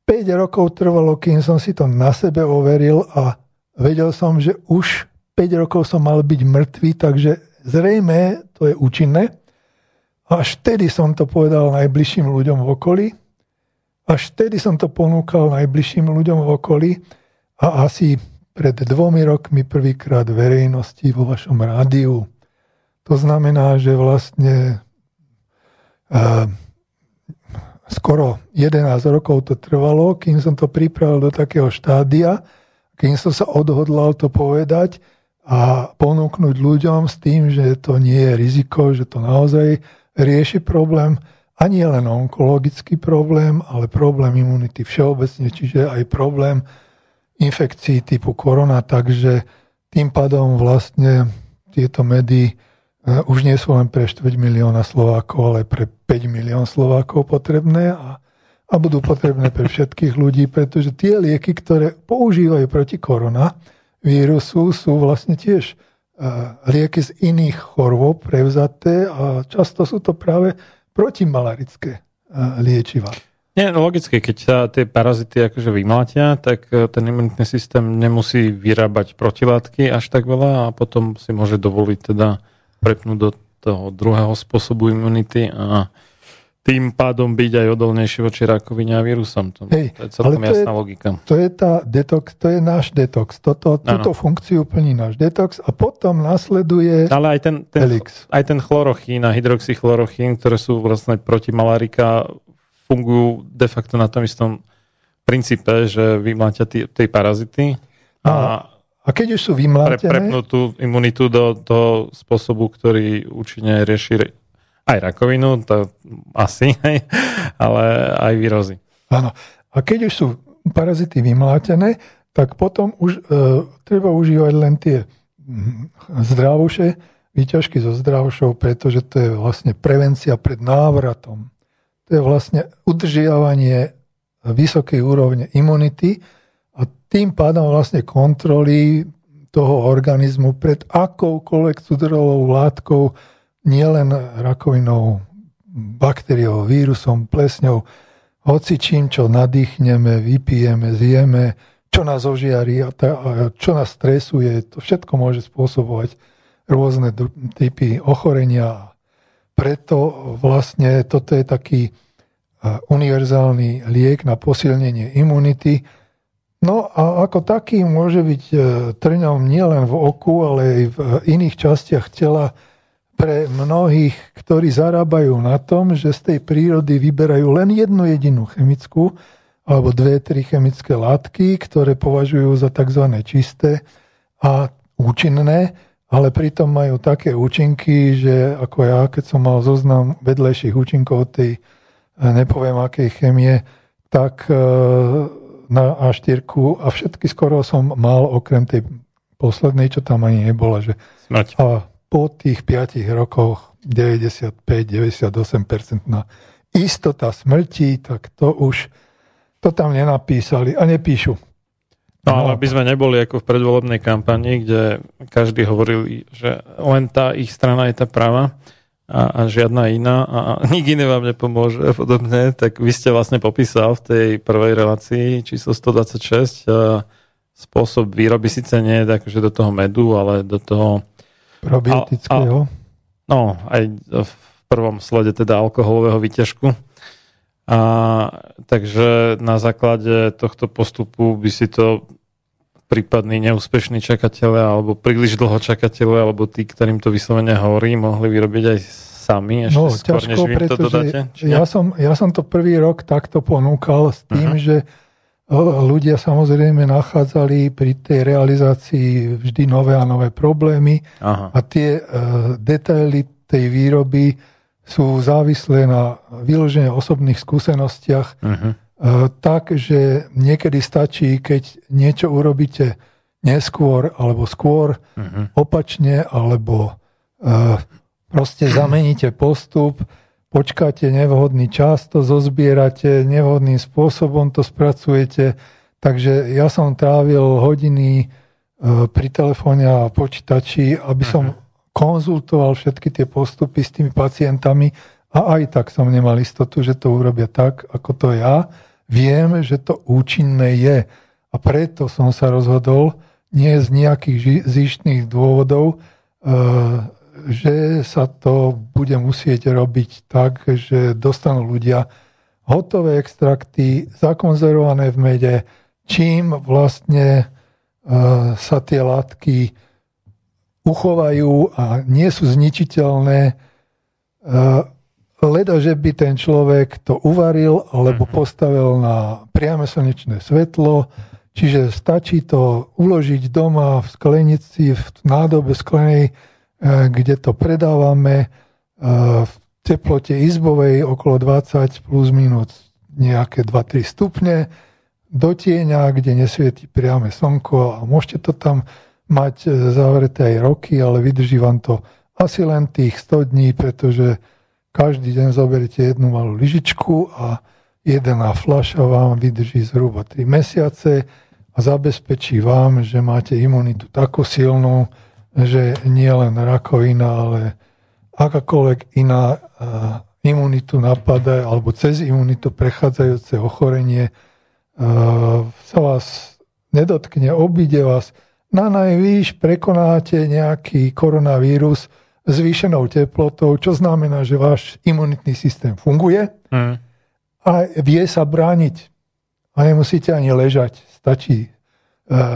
5 rokov trvalo, kým som si to na sebe overil a vedel som, že už 5 rokov som mal byť mŕtvý, takže zrejme to je účinné. Až vtedy som to povedal najbližším ľuďom v okolí. Až vtedy som to ponúkal najbližším ľuďom v okolí a asi pred dvomi rokmi prvýkrát verejnosti vo vašom rádiu. To znamená, že vlastne uh, skoro 11 rokov to trvalo, kým som to pripravil do takého štádia, kým som sa odhodlal to povedať a ponúknuť ľuďom s tým, že to nie je riziko, že to naozaj rieši problém, ani len onkologický problém, ale problém imunity všeobecne, čiže aj problém infekcií typu korona, takže tým pádom vlastne tieto medy e, už nie sú len pre 4 milióna Slovákov, ale pre 5 milión Slovákov potrebné a, a budú potrebné pre všetkých ľudí, pretože tie lieky, ktoré používajú proti korona vírusu, sú vlastne tiež uh, lieky z iných chorôb prevzaté a často sú to práve protimalarické uh, liečiva. Nie, no logicky, keď sa tie parazity akože vymlátia, tak e, ten imunitný systém nemusí vyrábať protilátky až tak veľa a potom si môže dovoliť teda prepnúť do toho druhého spôsobu imunity a tým pádom byť aj odolnejší voči rakovine a vírusom. To, Hej, to je celkom to jasná je- logika. To je, tá detox, to je náš detox. Toto, túto funkciu plní náš detox a potom nasleduje Ale aj ten, ten, Helix. aj ten chlorochín a hydroxychlorochín, ktoré sú vlastne proti malárika, fungujú de facto na tom istom princípe, že vymláťa tej parazity a A keď už sú pre, vymlátené, prepnú tú imunitu do, do spôsobu, ktorý účinne rieši aj rakovinu, to asi, (laughs) ale aj výrozy. áno, a keď už sú parazity vymlátené, tak potom už e, treba užívať len tie mm, zdravúše, výťažky zo zdravšou, pretože to je vlastne prevencia pred návratom. To je vlastne udržiavanie vysokej úrovne imunity a tým pádom vlastne kontroly toho organizmu pred akoukoľvek cudrovou látkou, nielen rakovinou, baktériou, vírusom, plesňou, hoci čím, čo nadýchneme, vypijeme, zjeme, čo nás ožiarí a, a čo nás stresuje, to všetko môže spôsobovať rôzne typy ochorenia. Preto vlastne toto je taký e, univerzálny liek na posilnenie imunity. No a ako taký môže byť e, trňom nielen v oku, ale aj v iných častiach tela pre mnohých, ktorí zarábajú na tom, že z tej prírody vyberajú len jednu jedinú chemickú alebo dve, tri chemické látky, ktoré považujú za tzv. čisté a účinné, ale pritom majú také účinky, že ako ja, keď som mal zoznam vedlejších účinkov tej, eh, nepoviem akej chemie, tak eh, na A4 a všetky skoro som mal, okrem tej poslednej, čo tam ani nebola, že Smrť. a po tých 5 rokoch 95-98% na istota smrti, tak to už to tam nenapísali a nepíšu. No ale aby sme neboli ako v predvolebnej kampani, kde každý hovoril, že len tá ich strana je tá práva a, a žiadna iná a (laughs) nik iný vám nepomôže a podobne, tak vy ste vlastne popísal v tej prvej relácii číslo 126 a spôsob výroby síce nie je tak, že do toho medu, ale do toho Probiotického. No, aj v prvom slede teda alkoholového výťažku. A, takže na základe tohto postupu by si to prípadní neúspešní čakatelia alebo príliš dlho čakatelia alebo tí, ktorým to vyslovene hovorí, mohli vyrobiť aj sami ešte No, skôr, než ťažko, vy im to dodáte? Ja som, ja som to prvý rok takto ponúkal s tým, Mhm. že o, ľudia samozrejme nachádzali pri tej realizácii vždy nové a nové problémy Aha. a tie uh, detaily tej výroby sú závislé na vyložene osobných skúsenostiach, Uh-huh. Uh, tak, že niekedy stačí, keď niečo urobíte neskôr alebo skôr, Uh-huh. opačne, alebo uh, proste zameníte postup, počkáte nevhodný čas, to zozbierate, nevhodným spôsobom to spracujete. Takže ja som trávil hodiny uh, pri telefóne a počítači, aby som konzultoval všetky tie postupy s tými pacientami a aj tak som nemal istotu, že to urobia tak, ako to ja. Viem, že to účinné je. A preto som sa rozhodol, nie z nejakých zištných dôvodov, eh, že sa to bude musieť robiť tak, že dostanú ľudia hotové extrakty, zakonzervované v mede, čím vlastne eh, sa tie látky uchovajú a nie sú zničiteľné. Leda, že by ten človek to uvaril alebo postavil na priame slnečné svetlo, čiže stačí to uložiť doma v sklenici, v nádobe sklenej, eh, kde to predávame eh, v teplote izbovej okolo 20 plus minus nejaké 2-3 stupne do tieňa, kde nesvieti priame slnko a môžete to tam mať e, zavreté aj roky, ale vydrží vám to asi len tých 100 dní, pretože každý deň zoberiete jednu malú lyžičku a jedna fľaša vám vydrží zhruba 3 mesiace a zabezpečí vám, že máte imunitu takú silnú, že nie len rakovina, ale akákoľvek iná uh, imunitu napadá, alebo cez imunitu prechádzajúce ochorenie uh, sa vás nedotkne, obíde vás, na najvýš prekonáte nejaký koronavírus zvýšenou teplotou, čo znamená, že váš imunitný systém funguje Mm. a vie sa brániť. A nemusíte ani ležať. Stačí e,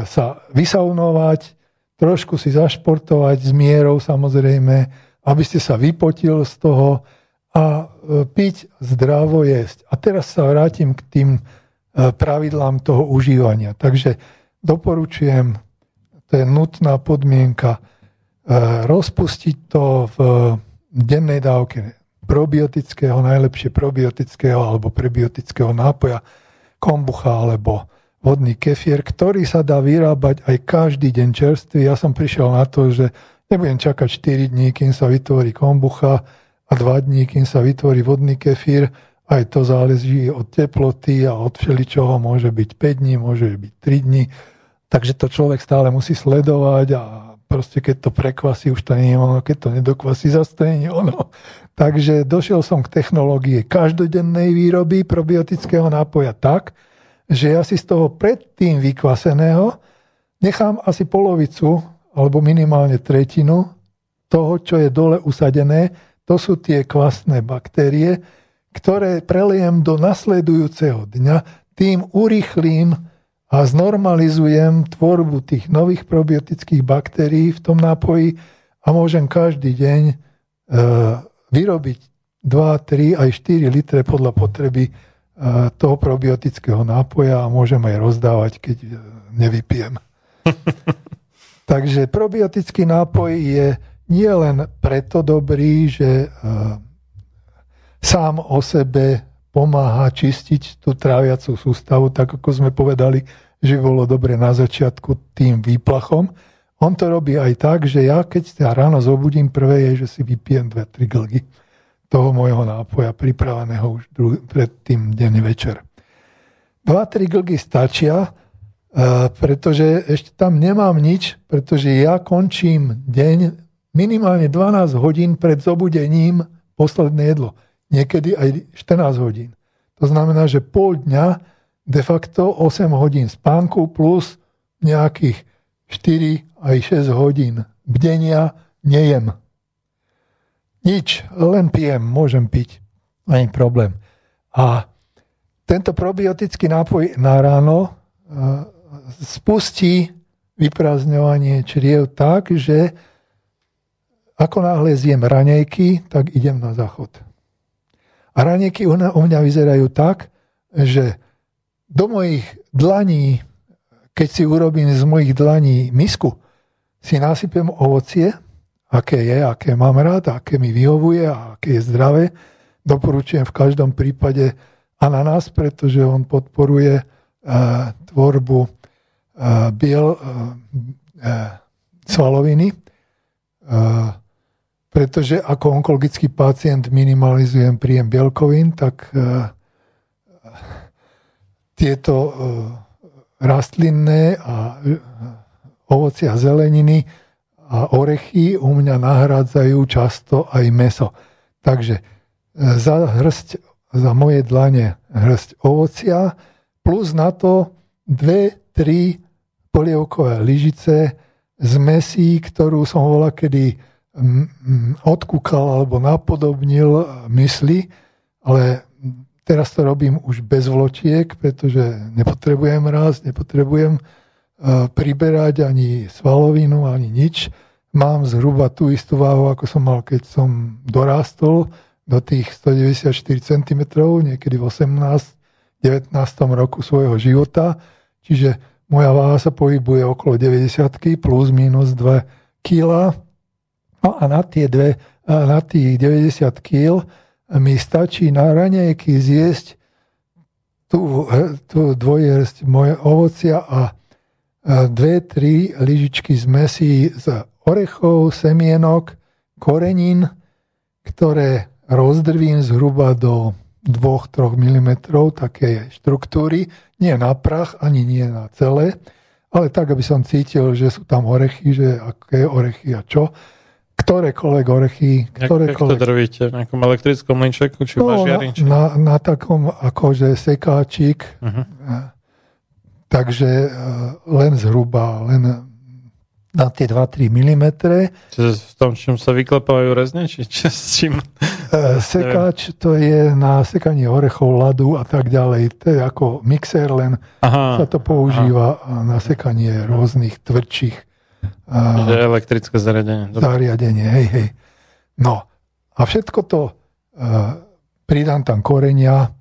sa vysaunovať, trošku si zašportovať s mierou samozrejme, aby ste sa vypotil z toho a e, piť zdravo jesť. A teraz sa vrátim k tým e, pravidlám toho užívania. Takže doporučujem, to je nutná podmienka, rozpustiť to v dennej dávke probiotického, najlepšie probiotického alebo prebiotického nápoja, kombucha alebo vodný kefír, ktorý sa dá vyrábať aj každý deň čerstvý. Ja som prišiel na to, že nebudem čakať 4 dní, kým sa vytvorí kombucha a 2 dní, kým sa vytvorí vodný kefír. Aj to záleží od teploty a od všeličoho. Môže byť 5 dní, môže byť 3 dní. Takže to človek stále musí sledovať a proste keď to prekvasí, už to nie je ono, keď to nedokvasí, zase to nie je ono. Takže došiel som k technológie každodennej výroby probiotického nápoja tak, že ja si z toho predtým vykvaseného nechám asi polovicu alebo minimálne tretinu toho, čo je dole usadené. To sú tie kvasné baktérie, ktoré prelejem do nasledujúceho dňa, tým urýchlím a znormalizujem tvorbu tých nových probiotických baktérií v tom nápoji a môžem každý deň e, vyrobiť 2, 3 aj 4 litre podľa potreby toho probiotického nápoja a môžem aj rozdávať, keď e, nevypijem. (laughs) Takže probiotický nápoj je nie len preto dobrý, že e, sám o sebe pomáha čistiť tú tráviacú sústavu, tak ako sme povedali, že bolo dobre na začiatku tým výplachom. On to robí aj tak, že ja keď sa ráno zobudím, prvé je, že si vypijem dve, tri glgy toho môjho nápoja pripraveného už dru- pred tým deň večer. 2-3 glgy stačia, e, pretože ešte tam nemám nič, pretože ja končím deň minimálne 12 hodín pred zobudením posledné jedlo. Niekedy aj 14 hodín. To znamená, že pol dňa de facto 8 hodín spánku plus nejakých 4 aj 6 hodín bdenia nejem. Nič, len pijem, môžem piť. Ani problém. A tento probiotický nápoj na ráno e, spustí vyprázdňovanie čriev tak, že ako náhle zjem ranejky, tak idem na záchod. A ranejky u mňa vyzerajú tak, že do mojich dlaní, keď si urobím z mojich dlaní misku, si nasypem ovocie, aké je, aké mám rád, aké mi vyhovuje a aké je zdravé. Doporučujem v každom prípade ananás, pretože on podporuje uh, tvorbu uh, biel uh, svaloviny, pretože ako onkologický pacient minimalizujem príjem bielkovín, tak uh, tieto uh, rastlinné a uh, ovoci a zeleniny a orechy u mňa nahrádzajú často aj meso. Takže e, za hrst, za moje dlane hrst ovocia, plus na to dve, tri polievkové lyžice z mesí, ktorú som volal kedy odkúkal alebo napodobnil mysli, ale teraz to robím už bez vločiek, pretože nepotrebujem raz, nepotrebujem priberať ani svalovinu, ani nič. Mám zhruba tú istú váhu, ako som mal, keď som dorástol do tých 194 cm, niekedy v 18 19 roku svojho života. Čiže moja váha sa pohybuje okolo 90 plus minus 2 kg. No a na, tie dve, na tých 90 kg mi stačí na ranejky zjesť tú, tú dvojrst moje ovocia a dve, tri lyžičky zmesí z orechov, semienok, korenín, ktoré rozdrvím zhruba do 2-3 mm také štruktúry, nie na prach, ani nie na celé, ale tak, aby som cítil, že sú tam orechy, že aké orechy a čo. Ktorékoľvek orechy. Ktorékoľvek... Jak to drvíte? V nejakom elektrickom linčeku? Či no, na, na, na takom akože sekáčik. Uh-huh. Takže e, len zhruba, len na tie 2-3 mm. Čiže v tom, čím sa vyklepávajú rezne? Či, či s čím? E, sekáč to je na sekanie orechov, ľadu a tak ďalej. To je ako mixer, len aha, sa to používa aha. na sekanie rôznych tvrdších Čiže elektrické zariadenie. Zariadenie, hej, hej. No a všetko to uh, pridám tam korenia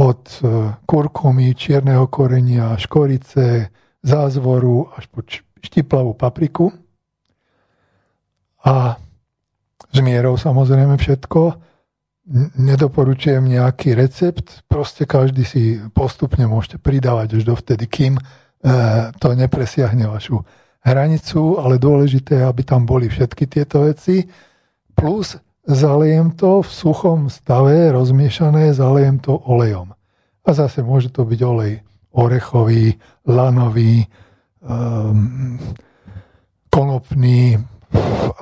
od uh, kurkumy, čierneho korenia, škorice, zázvoru až po štiplavú papriku a s mierou samozrejme všetko. Nedoporučujem nejaký recept, proste každý si postupne môžete pridávať až dovtedy, kým e, to nepresiahne vašu hranicu, ale dôležité je, aby tam boli všetky tieto veci. Plus zalejem to v suchom stave, rozmiešané, zalejem to olejom. A zase môže to byť olej orechový, lanový, um, konopný,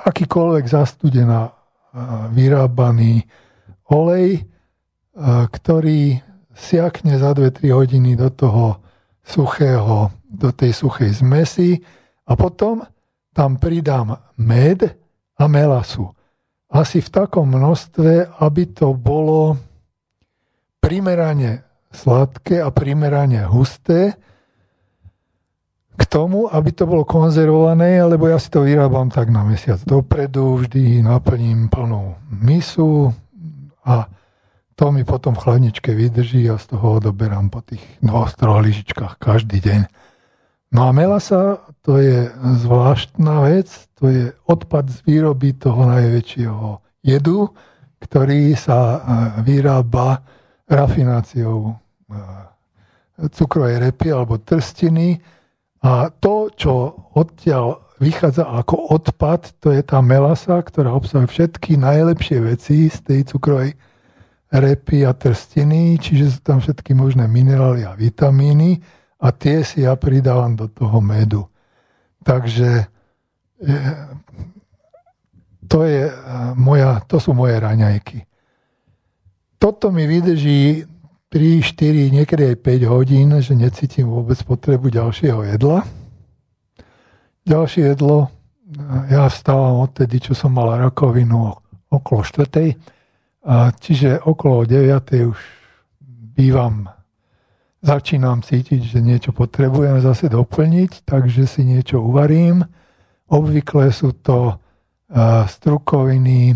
akýkoľvek zastudená vyrábaný olej, ktorý siakne za 2-3 hodiny do toho suchého, do tej suchej zmesi a potom tam pridám med a melasu. Asi v takom množstve, aby to bolo primerane sladké a primerane husté, k tomu, aby to bolo konzervované, lebo ja si to vyrábam tak na mesiac dopredu, vždy naplním plnú misu a to mi potom v chladničke vydrží a z toho odoberám po tých dvoch, troch lyžičkách každý deň. No a melasa, to je zvláštna vec, to je odpad z výroby toho najväčšieho jedu, ktorý sa e, vyrába rafináciou e, cukrovej repy alebo trstiny, a to, čo odtiaľ vychádza ako odpad, to je tá melasa, ktorá obsahuje všetky najlepšie veci z tej cukrovej repy a trstiny, čiže sú tam všetky možné minerály a vitamíny a tie si ja pridávam do toho medu. Takže e, to, je e, moja, to sú moje raňajky. Toto mi vydrží 3, 4, niekedy aj 5 hodín, že necítim vôbec potrebu ďalšieho jedla. Ďalšie jedlo, ja vstávam odtedy, čo som mal rakovinu okolo 4. Čiže okolo 9. už bývam, začínam cítiť, že niečo potrebujem zase doplniť, takže si niečo uvarím. Obvykle sú to strukoviny,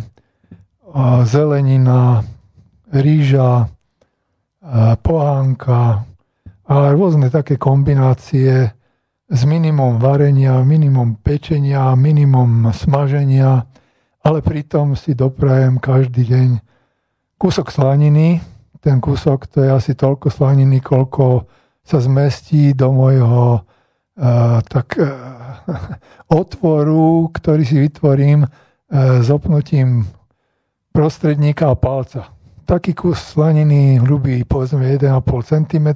zelenina, rýža, pohánka a rôzne také kombinácie s minimum varenia, minimum pečenia, minimum smaženia, ale pritom si doprajem každý deň kúsok slaniny. Ten kúsok to je asi toľko slaniny, koľko sa zmestí do môjho uh, tak, uh, (laughs) otvoru, ktorý si vytvorím uh, zopnutím prostredníka a palca. Taký kus slaniny hrubý povedzme 1,5 cm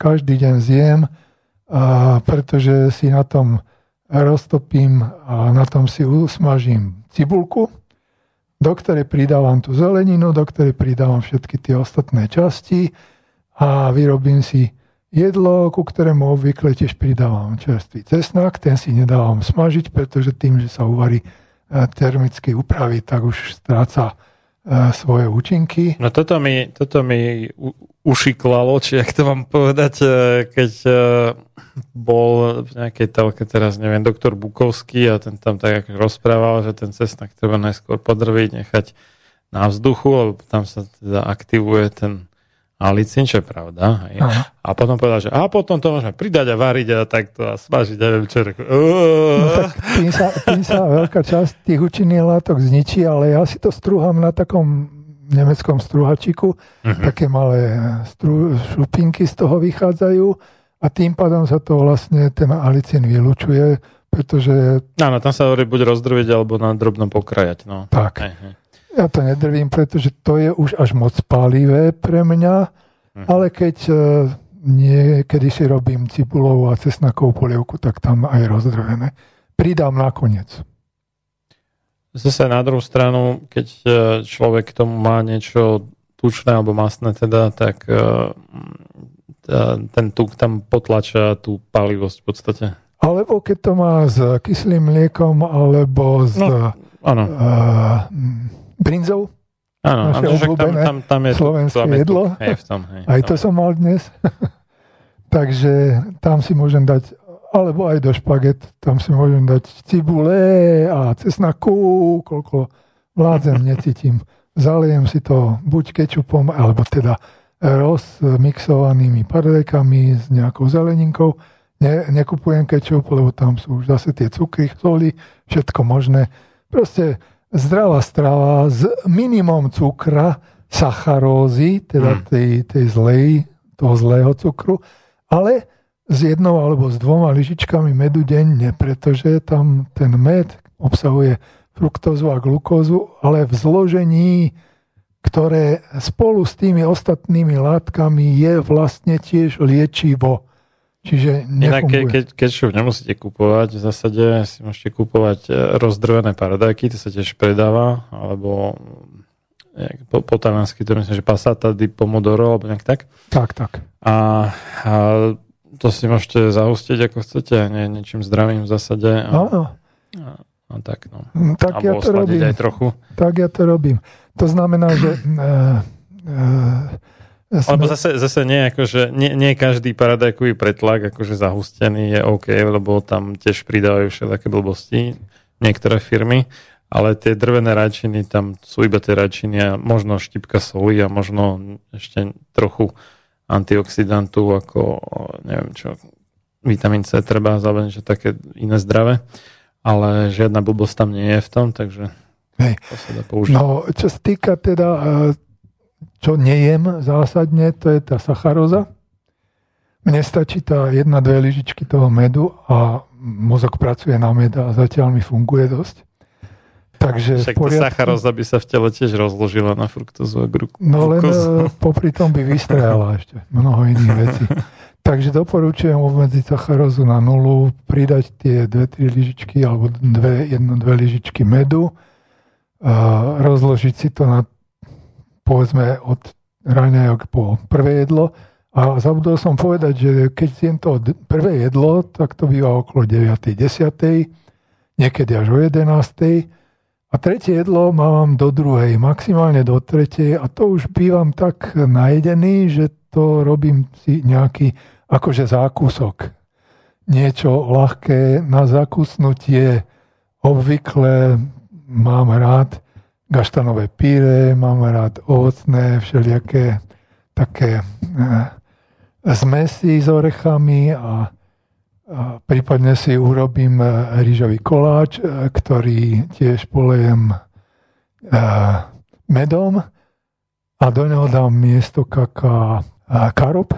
každý deň zjem, a pretože si na tom roztopím a na tom si usmažím cibulku, do ktorej pridávam tú zeleninu, do ktorej pridávam všetky tie ostatné časti a vyrobím si jedlo, ku ktorému obvykle tiež pridávam čerstvý cesnak. Ten si nedávam smažiť, pretože tým, že sa uvarí e, termicky upraví, tak už stráca svoje účinky. No toto mi, toto mi ušiklalo, či ak to mám povedať, e, keď e, bol v nejakej telke, teraz neviem, doktor Bukovský a ten tam tak rozprával, že ten cesnak treba najskôr podrviť, nechať na vzduchu, lebo tam sa teda aktivuje ten alicín, čo je pravda. Hej. A potom povedal, že a potom to môžeme pridať a variť a takto a smažiť, neviem čo. No, tak tým, sa, tým sa veľká časť tých účinných látok zničí, ale ja si to strúham na takom nemeckom struhačiku, uh-huh. také malé stru, šupinky z toho vychádzajú a tým pádom sa to vlastne ten alicín vylučuje, pretože... Áno, tam sa hovorí buď rozdrviť alebo na drobno pokrajať. No. Tak. Uh-huh. Ja to nedrvím, pretože to je už až moc pálivé pre mňa, uh-huh. ale keď uh, niekedy si robím cibulovú a cesnakovú polievku, tak tam aj rozdrvené. Pridám nakoniec. Zase na druhú stranu, keď e, človek k tomu má niečo tučné alebo masné teda, tak uh, ten tuk tam potlača tú palivosť v podstate. Alebo keď to má s kyslým mliekom, alebo s No, Áno, uh, brinzou, áno, naše však tam, obľúbené tam, tam je slovenské je jedlo. Hej, v tom, hej, aj to som mal dnes. (laughs) Takže tam si môžem dať, alebo aj do špaget, tam si môžem dať cibule a cesnaku, koľko vládzem, necítim. (laughs) Zalejem si to buď kečupom, alebo teda rozmixovanými paradajkami s nejakou zeleninkou. Ne, nekupujem kečup, lebo tam sú už zase tie cukry, soli, všetko možné. Proste zdravá strava s minimum cukra, sacharózy, teda Mm. tej, tej zlej, toho zlého cukru, ale s jednou alebo s dvoma lyžičkami medu denne, pretože tam ten med obsahuje fruktózu a glukózu, ale v zložení, ktoré spolu s tými ostatnými látkami je vlastne tiež liečivo. Čiže Inak ke, nefunguje. keď kečup nemusíte kupovať, v zásade si môžete kupovať e, rozdrvené paradajky, to sa tiež predáva, alebo e, po, po taliansky to myslím, že passata di pomodoro, alebo nejak tak. Tak, tak. A, a to si môžete zahustiť ako chcete, nie, niečím zdravým v zásade. A, Áno, a, a tak, no. Mm, tak ja to robím. aj trochu. Tak ja to robím. To znamená, že uh, uh, Lebo zase, zase nie, akože, nie, nie každý paradajkový pretlak akože zahustený je OK, lebo tam tiež pridávajú všelijaké blbosti niektoré firmy, ale tie drvené rajčiny, tam sú iba tie rajčiny a možno štipka soli a možno ešte trochu antioxidantu ako neviem čo, vitamín C treba, alebo niečo také iné zdravé, ale žiadna blbosť tam nie je v tom, takže Hej. to sa dá použiť. No, čo sa týka teda, e, čo nejem zásadne, to je tá sacharóza. Mne stačí tá jedna, dve lyžičky toho medu a mozog pracuje na med a zatiaľ mi funguje dosť. Takže Však tá sacharóza by sa v tele tiež rozložila na fruktózu a gru- No len e, popri tom by vystrajala ešte mnoho iných vecí. Takže doporučujem obmedziť sacharózu na nulu, pridať tie dve, tri lyžičky alebo dve, jedno, dve lyžičky medu, a rozložiť si to na povedzme od raňajok po prvé jedlo a zabudol som povedať, že keď jem to prvé jedlo, tak to býva okolo 9. 10. niekedy až o 11. A tretie jedlo mávam do druhej, maximálne do tretej a to už bývam tak najedený, že to robím si nejaký akože zákusok. Niečo ľahké na zakusnutie. Obvykle mám rád gaštanové píre, mám rád ovocné, všelijaké také eh, zmesy s orechami a, prípadne si urobím eh, rýžový koláč, eh, ktorý tiež polejem medom a do neho dám miesto kaká karob,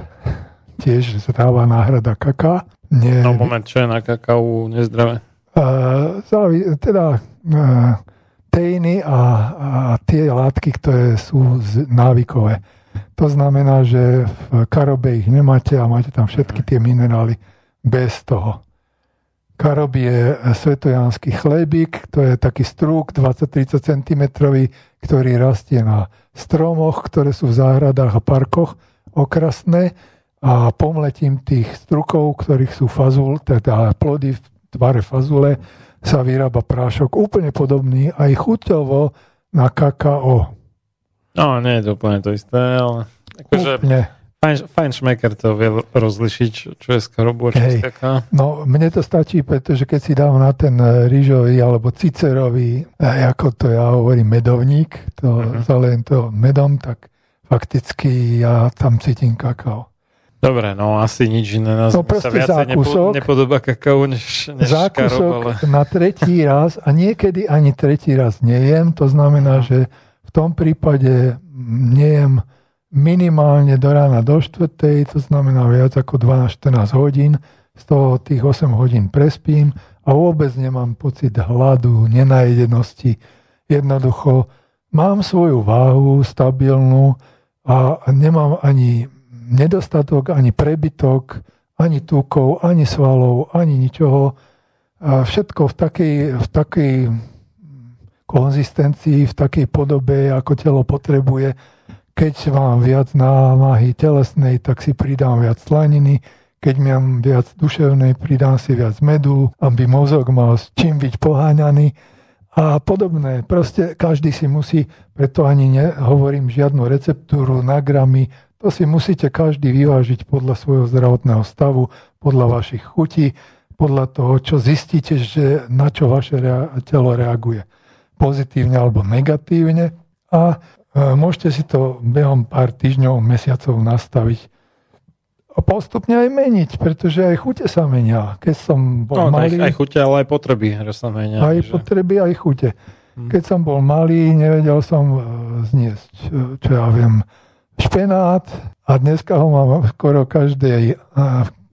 tiež zdrava náhrada kaká. Nie, No moment, čo je na kakao nezdravé? Teda teiny a, a tie látky, ktoré sú návykové. To znamená, že v karobe ich nemáte a máte tam všetky tie minerály bez toho. Karob je svetojanský chlebík, to je taký strúk 20-30 cm, ktorý rastie na stromoch, ktoré sú v záhradách a parkoch okrasné a pomletím tých strukov, ktorých sú fazul, teda plody v tvare fazule, sa vyrába prášok úplne podobný aj chuťovo na kakao. No, nie je to úplne to isté, ale akože Úplne. fajn, fajn šmeker to vie rozlišiť, čo, je karobu a čo je kaká. No, mne to stačí, pretože keď si dám na ten e, rýžový alebo cicerový, e, ako to ja hovorím, medovník, to Mhm. zalejem to medom, tak fakticky ja tam cítim kakao. Dobre, no asi nič iné nás No, sa viacej zákusok. nepodobá kakao než, než Zákusok karob, ale... na tretí raz a niekedy ani tretí raz nejem, to znamená, že v tom prípade nejem minimálne do rána do štvrtej, to znamená viac ako 12-14 hodín, z toho tých 8 hodín prespím a vôbec nemám pocit hladu, nenajedenosti. Jednoducho mám svoju váhu stabilnú a nemám ani nedostatok, ani prebytok, ani tukov, ani svalov, ani ničoho. A všetko v takej, v takej konzistencii, v takej podobe, ako telo potrebuje. Keď mám viac námahy telesnej, tak si pridám viac slaniny. keď mám viac duševnej, pridám si viac medu, aby mozog mal s čím byť poháňaný a podobné. Proste každý si musí, preto ani nehovorím žiadnu receptúru na gramy, to si musíte každý vyvážiť podľa svojho zdravotného stavu, podľa vašich chutí, podľa toho, čo zistíte, že na čo vaše telo reaguje. Pozitívne alebo negatívne. A e, môžete si to behom pár týždňov, mesiacov nastaviť a postupne aj meniť, pretože aj chute sa menia. Keď som bol no, malý... Aj, aj chute, ale aj potreby, že sa menia. Aj že... potreby, aj chute. Hmm. Keď som bol malý, nevedel som e, zniesť, e, čo ja viem, špenát. A dneska ho mám skoro každej,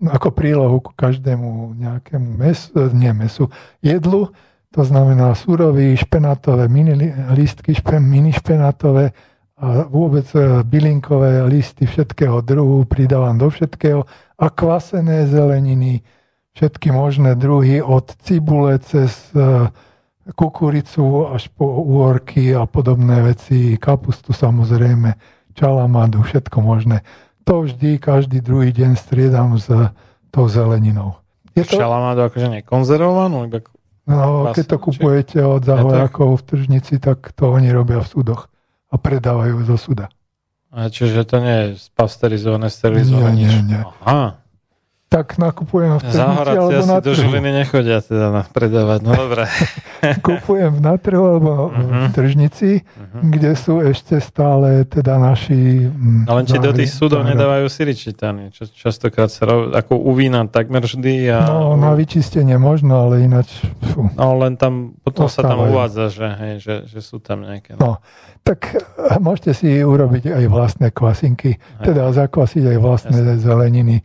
ako prílohu ku každému nejakému mesu, nie mesu, jedlu. To znamená surový, špenátové mini listky, špen, mini špenátové, a vôbec e, bylinkové listy všetkého druhu pridávam do všetkého. A kvasené zeleniny, všetky možné druhy od cibule cez e, kukuricu až po úorky a podobné veci, kapustu samozrejme, čalamadu, všetko možné. To vždy, každý druhý deň striedam s tou zeleninou. Je to... Čalamadu akože nekonzervovanú? Iba... No, keď to kupujete od zahojakov v tržnici, tak to oni robia v súdoch a predávajú zo suda. A čiže to nie je spasterizované, sterilizované nie, nie, nie. Aha. Tak nakupujem v tržnici alebo na trhu. do Žiliny nechodia teda na predávať, no dobre. (laughs) Kupujem na trhu alebo uh-huh. v tržnici, uh-huh. kde sú ešte stále teda naši... Mm, Ale či do tých súdov záhra. nedávajú siričitany, čo častokrát sa robí, ako u vína takmer vždy. A... No na vyčistenie možno, ale ináč... Fú. No len tam, potom Ostávajú. sa tam uvádza, že, hej, že, že sú tam nejaké... No. no tak eh, môžete si urobiť aj vlastné kvasinky, teda zakvasiť aj vlastné Jasne. zeleniny.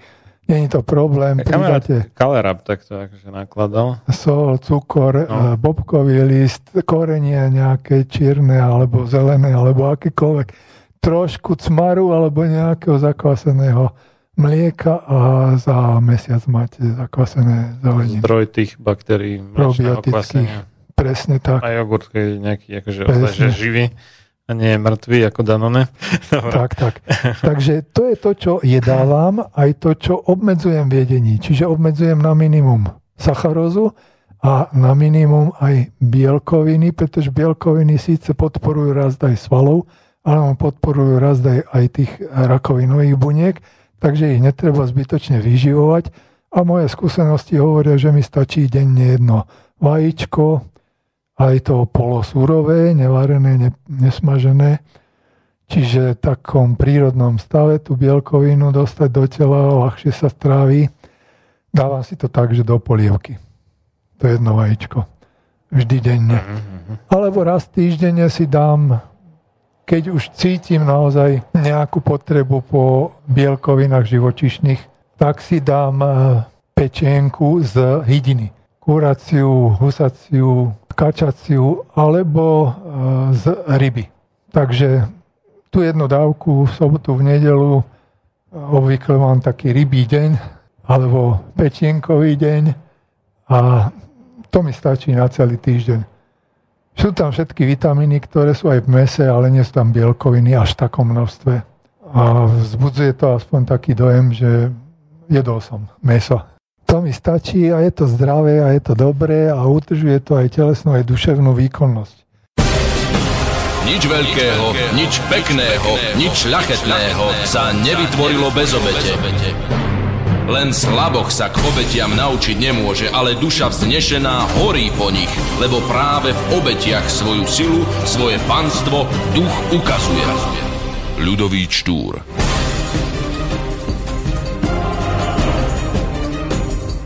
Není to problém. Pridáte Kalerab takto akože nakladal. Sol, cukor, no. Eh, bobkový list, korenie nejaké čierne alebo zelené alebo akékoľvek. Trošku cmaru alebo nejakého zakvaseného mlieka a za mesiac máte zakvasené zeleniny. Zdroj tých baktérií. Probiotických. Presne tak. A jogurt, keď je nejaký akože že živý a nie je mŕtvý ako Danone. (laughs) Tak, tak. Takže to je to, čo jedávam, aj to, čo obmedzujem v jedení. Čiže obmedzujem na minimum sacharózu a na minimum aj bielkoviny, pretože bielkoviny síce podporujú rast aj svalov, ale podporujú rast aj, aj tých rakovinových buniek, takže ich netreba zbytočne vyživovať. A moje skúsenosti hovoria, že mi stačí denne jedno vajíčko, aj to polosúrové, nevarené, ne, nesmažené. Čiže v takom prírodnom stave tú bielkovinu dostať do tela, ľahšie sa strávi. Dávam si to tak, že do polievky. To je jedno vajíčko. Vždy denne. Alebo raz týždenne si dám, keď už cítim naozaj nejakú potrebu po bielkovinách živočišných, tak si dám eh, pečenku z hydiny. Kuraciu, husaciu, kačaciu alebo e, z ryby. Takže tu jednu dávku v sobotu, v nedelu e, obvykle mám taký rybý deň alebo pečienkový deň a to mi stačí na celý týždeň. Sú tam všetky vitamíny, ktoré sú aj v mese, ale nie sú tam bielkoviny až v takom množstve. A vzbudzuje to aspoň taký dojem, že jedol som meso. To mi stačí a je to zdravé a je to dobré a utržuje to aj telesnú, aj duševnú výkonnosť. Nič veľkého, nič pekného, nič ľachetného sa nevytvorilo bez obete. Len slaboch sa k obetiam naučiť nemôže, ale duša vznešená horí po nich, lebo práve v obetiach svoju silu, svoje panstvo duch ukazuje. Ľudový Štúr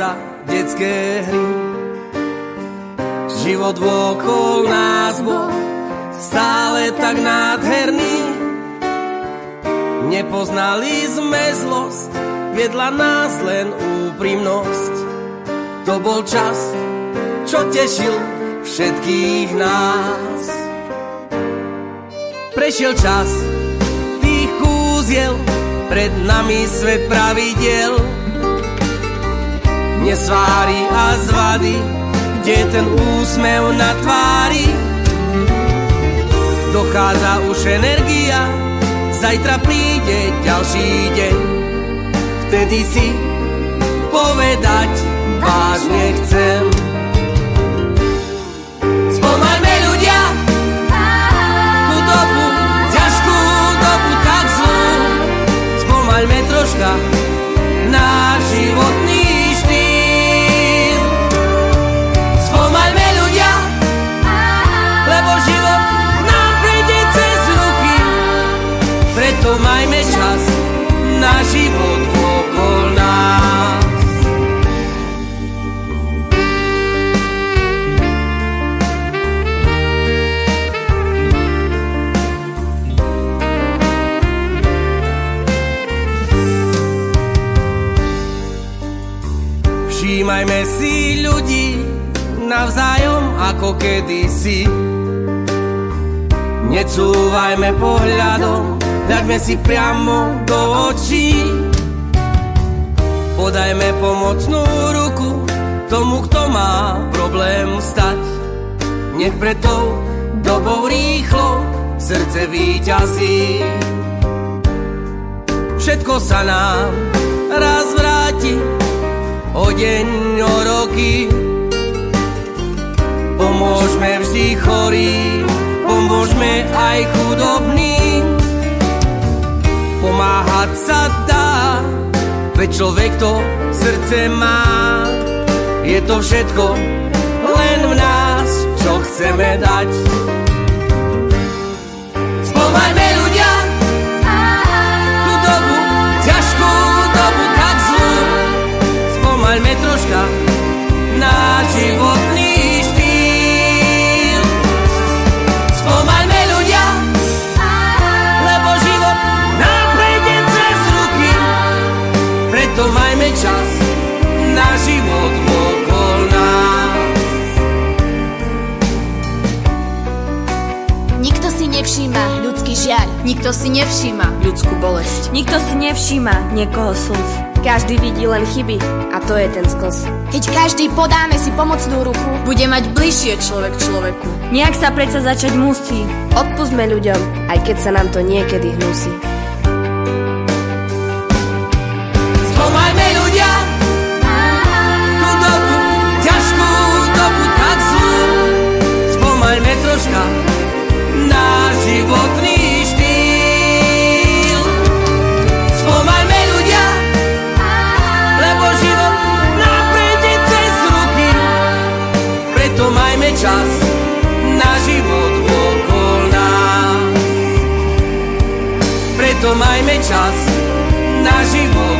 Sa detské hry. Život vôkol nás bol stále tak nádherný. Nepoznali sme zlosť, viedla nás len úprimnosť. To bol čas, čo tešil všetkých nás. Prešiel čas tých kúziel, pred nami svet pravidel. Nesvári a zvady, kde ten úsmev na tvári. Dochádza už energia, zajtra príde ďalší deň. Vtedy si povedať vážne chcem. Spomaňme ľudia tú dobu, ťažkú dobu tak zlú. Spomaňme troška život nás. Všímajme si ľudí navzájom ako kedysi. Necúvajme pohľadom, hľadme si priamo do očí. Podajme pomocnú ruku tomu, kto má problém stať. Nech preto dobou rýchlo srdce výťazí. Všetko sa nám raz vráti, o deň, o roky. Pomôžme vždy chorým, pomôžme aj chudobným. Pomáhať sa dá, veď človek to srdce má. Je to všetko len v nás, čo chceme dať. Spomaňme ľudia, tú dobu, ťažkú dobu tak zlú, spomaňme troška náš životný čas na život okol nás. Nikto si nevšíma ľudský žiaľ. Nikto si nevšíma ľudskú bolesť. Nikto si nevšíma niekoho slz. Každý vidí len chyby a to je ten skos. Keď každý podáme si pomocnú ruku, Bude mať bližšie človek človeku. Nejak sa predsa začať musí. Odpustme ľuďom, aj keď sa nám to niekedy hnusí. Čas na život okol nás. Preto majme čas na život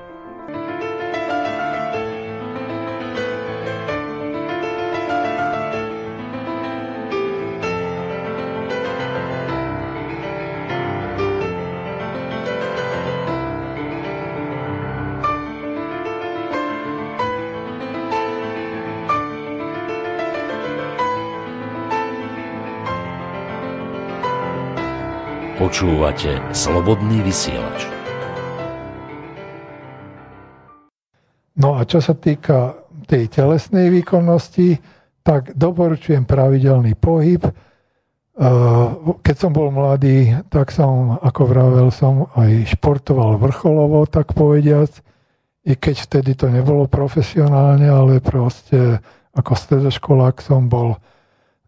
Počúvate Slobodný vysielač. No a čo sa týka tej telesnej výkonnosti, tak doporučujem pravidelný pohyb keď som bol mladý, tak som, ako vravel, som aj športoval vrcholovo, tak povediac. I keď vtedy to nebolo profesionálne, ale proste ako stredoškolák som bol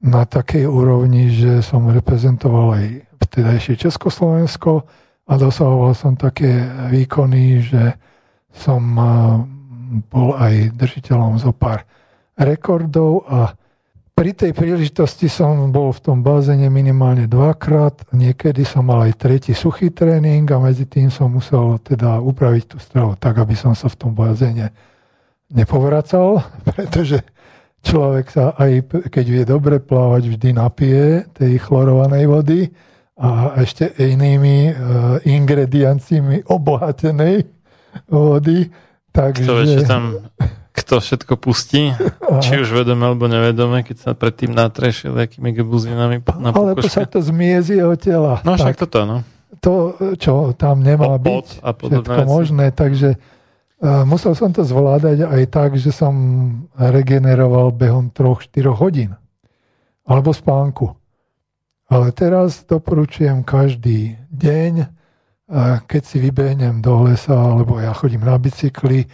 na takej úrovni, že som reprezentoval aj vtedajšie Československo a dosahoval som také výkony, že som bol aj držiteľom zo pár rekordov a pri tej príležitosti som bol v tom bazéne minimálne dvakrát, niekedy som mal aj tretí suchý tréning a medzi tým som musel teda upraviť tú stravu tak, aby som sa v tom bazéne nepovracal, (laughs) pretože človek sa aj keď vie dobre plávať, vždy napije tej chlorovanej vody a ešte inými uh, ingredienciami obohatenej vody. Takže... Kto vie, tam kto všetko pustí, Aha. či už vedome alebo nevedome, keď sa predtým natreš nejakými gebuzinami na Ale to sa to zmije z jeho tela. No však toto, no. To, čo tam nemá Opot byť, a všetko veci. možné, takže uh, musel som to zvládať aj tak, že som regeneroval behom 3-4 hodín. Alebo spánku. Ale teraz doporučujem každý deň, uh, keď si vybehnem do lesa, alebo ja chodím na bicykli,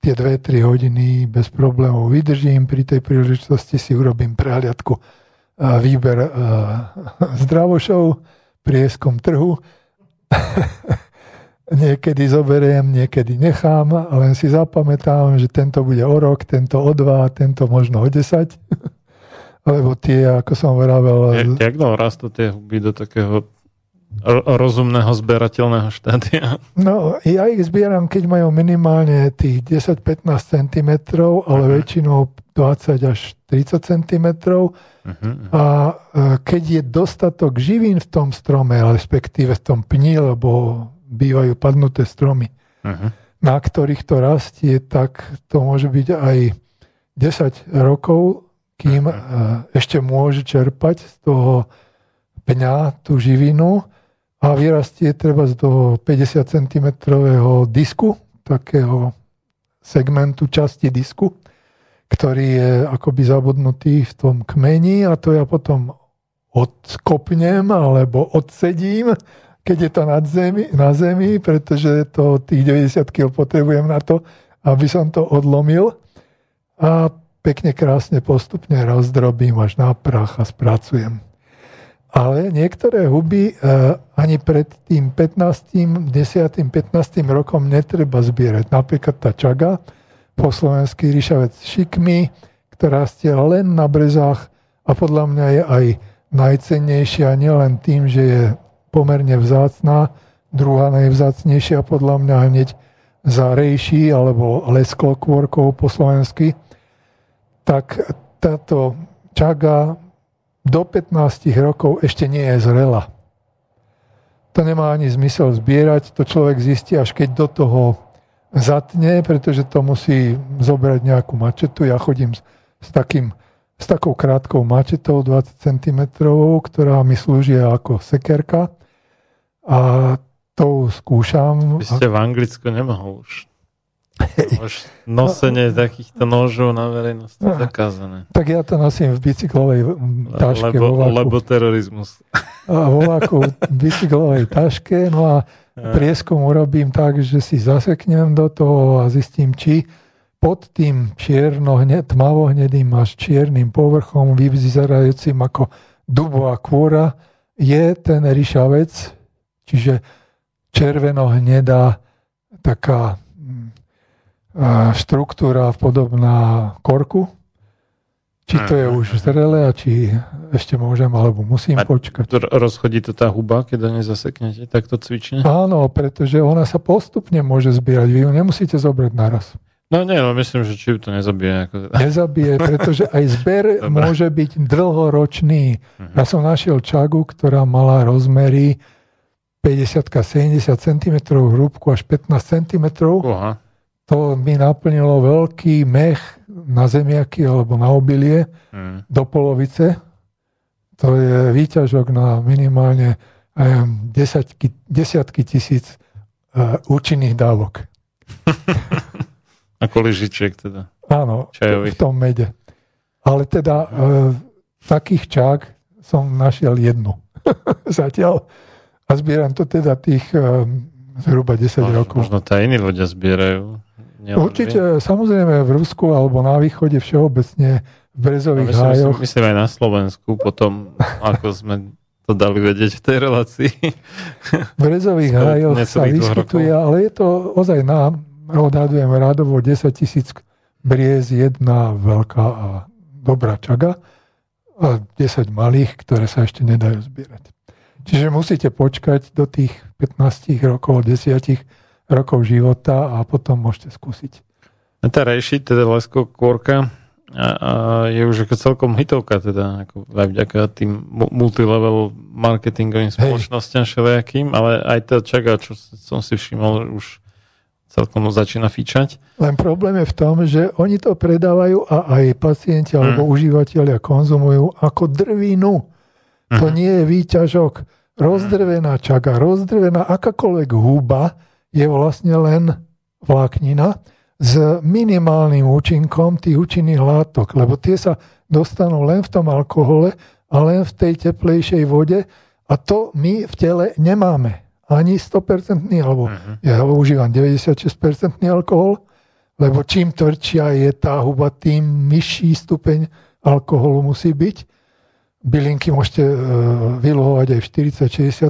tie 2-3 hodiny bez problémov vydržím. Pri tej príležitosti si urobím prehliadku výber zdravošov, prieskom trhu. (laughs) niekedy zoberiem, niekedy nechám, len si zapamätám, že tento bude o rok, tento o dva, tento možno o 10. (laughs) Lebo tie, ako som vravel... Jak, jak dlho rastú tie huby do takého rozumného zberateľného štádia? No, ja ich zbieram, keď majú minimálne tých 10-15 cm, ale uh-huh. väčšinou 20 až 30 cm. Uh-huh. A e, keď je dostatok živín v tom strome, respektíve v tom pni, lebo bývajú padnuté stromy, uh-huh. na ktorých to rastie, tak to môže byť aj 10 rokov, kým uh-huh. ešte môže čerpať z toho pňa tú živinu a vyrastie treba z toho 50 cm disku, takého segmentu časti disku, ktorý je akoby zabudnutý v tom kmeni a to ja potom odkopnem alebo odsedím, keď je to nad zemi, na zemi, pretože to tých 90 kg potrebujem na to, aby som to odlomil a pekne krásne postupne rozdrobím až na prach a spracujem. Ale niektoré huby uh, ani pred tým 15., 10., 15. rokom netreba zbierať. Napríklad tá čaga, po slovensky ríšavec šikmy, ktorá rastie len na brezách a podľa mňa je aj najcennejšia nielen tým, že je pomerne vzácná, druhá najvzácnejšia podľa mňa hneď za rejší alebo lesklokôrkou po slovensky, tak táto čaga do 15 rokov ešte nie je zrela. To nemá ani zmysel zbierať, to človek zistí, až keď do toho zatne, pretože to musí zobrať nejakú mačetu. Ja chodím s, s, takým, s takou krátkou mačetou 20 cm, ktorá mi slúži ako sekerka. A to skúšam. Vy ste v Anglicku nemohol už už (laughs) nosenie takýchto nožov na verejnosti je zakázané. Tak ja to nosím v bicyklovej taške. Lebo, voláku, lebo terorizmus. A voláku v (laughs) bicyklovej taške. No a prieskum urobím tak, že si zaseknem do toho a zistím, či pod tým čierno, tmavo-hnedým až čiernym povrchom, vyzerajúcim ako dubová kôra, je ten ryšavec, čiže červeno-hnedá taká štruktúra podobná korku. Či to je už zrelé a či ešte môžem alebo musím a počkať. Rozchodí to tá huba, keď ho nezaseknete takto cvične? Áno, pretože ona sa postupne môže zbierať. Vy ju nemusíte zobrať naraz. No nie, no myslím, že či to nezabije. Ako... Nezabije, pretože aj zber (laughs) môže byť dlhoročný. Uh-huh. Ja som našiel čagu, ktorá mala rozmery 50-70 cm hrúbku až 15 cm. Uh-huh to mi naplnilo veľký mech na zemiaky alebo na obilie mm. do polovice. To je výťažok na minimálne neviem, desiatky, desiatky tisíc uh, účinných dávok. (laughs) Ako lyžičiek teda. Áno, Čajových. v tom mede. Ale teda uh, takých čák som našiel jednu. (laughs) Zatiaľ. A zbieram to teda tých um, zhruba 10 možno, rokov. Možno iní ľudia zbierajú. Určite, vy? samozrejme v Rusku alebo na východe všeobecne v brezových no, myslím, hájoch. Myslím, myslím aj na Slovensku potom, ako sme to dali vedieť v tej relácii. V brezových (laughs) hájoch sa vyskytuje, ale je to ozaj na, odhadujem radovo 10 tisíc briez, jedna veľká a dobrá čaga a 10 malých, ktoré sa ešte nedajú zbierať. Čiže musíte počkať do tých 15 rokov, 10 rokov života a potom môžete skúsiť. A tá rešiť, teda lesko kôrka, a, a je už ako celkom hitovka, teda ako aj vďaka tým multilevel marketingovým spoločnosťam všelijakým, ale aj tá čaga, čo som si všimol, už celkom začína fičať. Len problém je v tom, že oni to predávajú a aj pacienti alebo mm. užívateľia konzumujú ako drvinu. Mm. To nie je výťažok. Rozdrvená čaga, rozdrvená akákoľvek húba je vlastne len vláknina s minimálnym účinkom tých účinných látok, lebo tie sa dostanú len v tom alkohole a len v tej teplejšej vode a to my v tele nemáme. Ani 100% alebo uh-huh. ja užívam 96% alkohol, lebo čím tvrdšia je tá huba, tým vyšší stupeň alkoholu musí byť. Bylinky môžete uh, vyluhovať aj v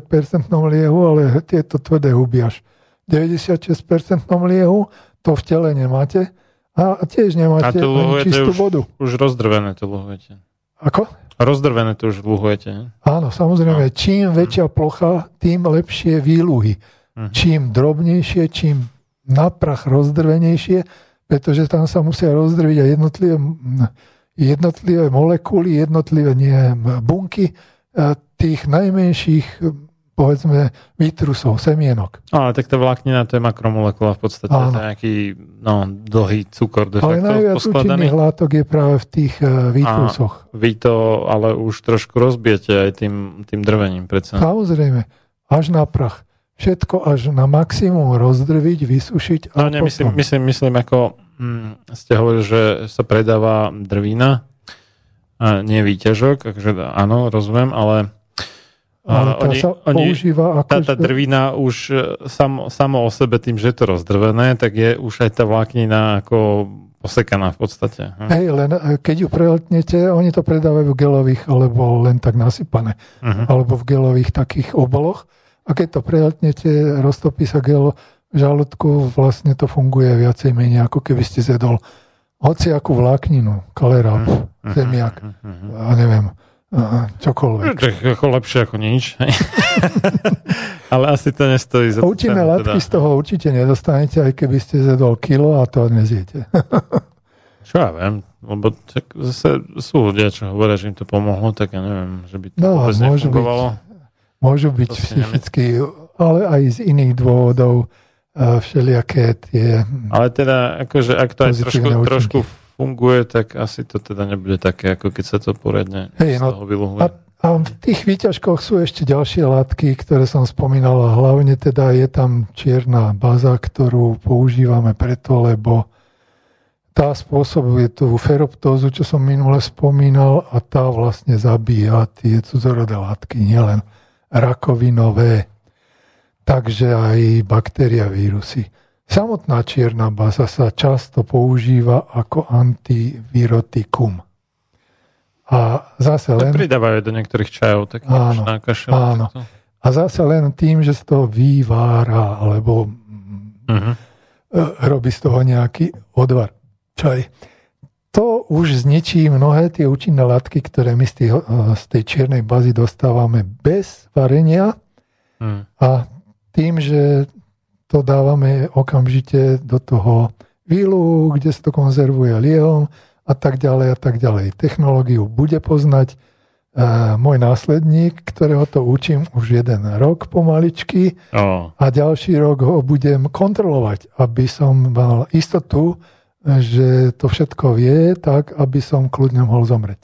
40-60% liehu, ale tieto tvrdé huby až 96% liehu to v tele nemáte a tiež nemáte a ani čistú už, vodu. Už rozdrvené to luhujete. Ako? Rozdrvené to už luhujete. Áno, samozrejme. No. Čím väčšia plocha, tým lepšie výluhy. Uh-huh. Čím drobnejšie, čím na prach rozdrvenejšie, pretože tam sa musia rozdrviť aj jednotlivé, jednotlivé molekuly, jednotlivé nie, bunky tých najmenších povedzme výtrusov, semienok. Ale tak tá vláknina to je makromolekula v podstate, Áno. to je nejaký no, dlhý cukor de facto Ale najviac účinných látok je práve v tých uh, výtrusoch. A vy to ale už trošku rozbijete aj tým, tým drvením predsa. Samozrejme, až na prach. Všetko až na maximum rozdrviť, vysušiť. A no, ne, myslím, myslím, myslím, ako hm, ste hovorili, že sa predáva drvina, a nie výťažok, takže áno, rozumiem, ale ale tá oni, sa oni, používa ako... Tá, tá drvina už e, sam, samo o sebe tým, že je to rozdrvené, tak je už aj tá vláknina ako osekaná v podstate. Hm? Hej, len e, keď ju preletnete, oni to predávajú v gelových alebo len tak nasypané. Uh-huh. Alebo v gelových takých obaloch. A keď to preletnete, roztopí sa gel v žalúdku, vlastne to funguje viacej menej, ako keby ste zjedol hociakú vlákninu, kalerát, uh-huh. zemiak, uh-huh. a neviem, čokoľvek. To je ako lepšie ako nič. (laughs) Ale asi to nestojí za Účinné látky teda. z toho určite nedostanete, aj keby ste zjedol kilo a to nezjete. (laughs) čo ja viem, lebo tak zase sú ľudia, čo hovoria, že im to pomohlo, tak ja neviem, že by to no, vôbec môžu nefungovalo. Byť, môžu byť psychicky, ale aj z iných dôvodov všelijaké tie Ale teda, akože ak to aj trošku, trošku funguje, tak asi to teda nebude také, ako keď sa to poriadne hey, no, A, a v tých výťažkoch sú ešte ďalšie látky, ktoré som spomínal a hlavne teda je tam čierna baza, ktorú používame preto, lebo tá spôsobuje tú feroptózu, čo som minule spomínal a tá vlastne zabíja tie cudzorodé látky, nielen rakovinové, takže aj baktéria, vírusy. Samotná čierna baza sa často používa ako antivirotikum. A zase len... pridávajú do niektorých čajov, tak áno, kašel, áno. A zase len tým, že sa to vyvára, alebo uh-huh. robí z toho nejaký odvar. Čaj. To už zničí mnohé tie účinné látky, ktoré my z, tých, z tej čiernej bazy dostávame bez varenia. Uh-huh. A tým, že to dávame okamžite do toho výlu, kde sa to konzervuje liehom a tak ďalej a tak ďalej. Technológiu bude poznať uh, môj následník, ktorého to učím už jeden rok pomaličky oh. a ďalší rok ho budem kontrolovať, aby som mal istotu, že to všetko vie, tak aby som kľudne mohol zomrieť.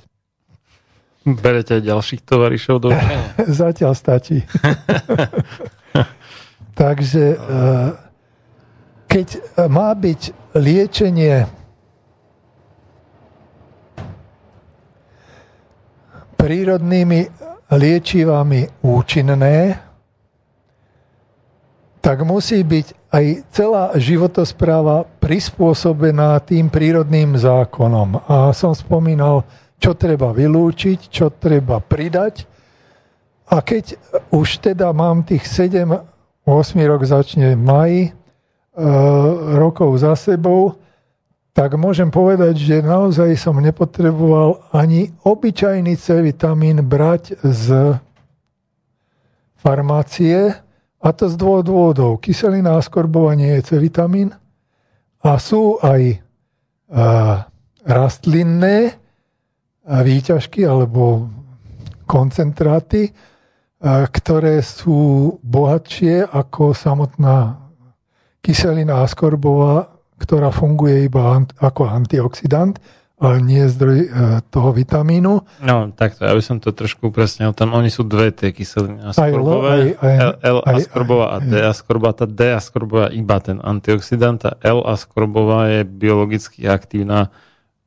Berete aj ďalších tovarišov do (laughs) Zatiaľ stačí. (laughs) Takže eh, keď má byť liečenie prírodnými liečivami účinné, tak musí byť aj celá životospráva prispôsobená tým prírodným zákonom. A som spomínal, čo treba vylúčiť, čo treba pridať. A keď už teda mám tých 7, 8 rok začne maj, e, rokov za sebou, tak môžem povedať, že naozaj som nepotreboval ani obyčajný C vitamín brať z farmácie, a to z dvoch dôvodov. Kyselina skorbová nie je C vitamín a sú aj a, rastlinné a výťažky alebo koncentráty, ktoré sú bohatšie ako samotná kyselina askorbová ktorá funguje iba ako antioxidant, ale nie zdroj e, toho vitamínu. No, takto, ja by som to trošku upresnil. Tam oni sú dve tie kyseliny askorbové, L-askorbová a D-askorbová. Tá D-askorbová iba ten antioxidant a L-askorbová je biologicky aktívna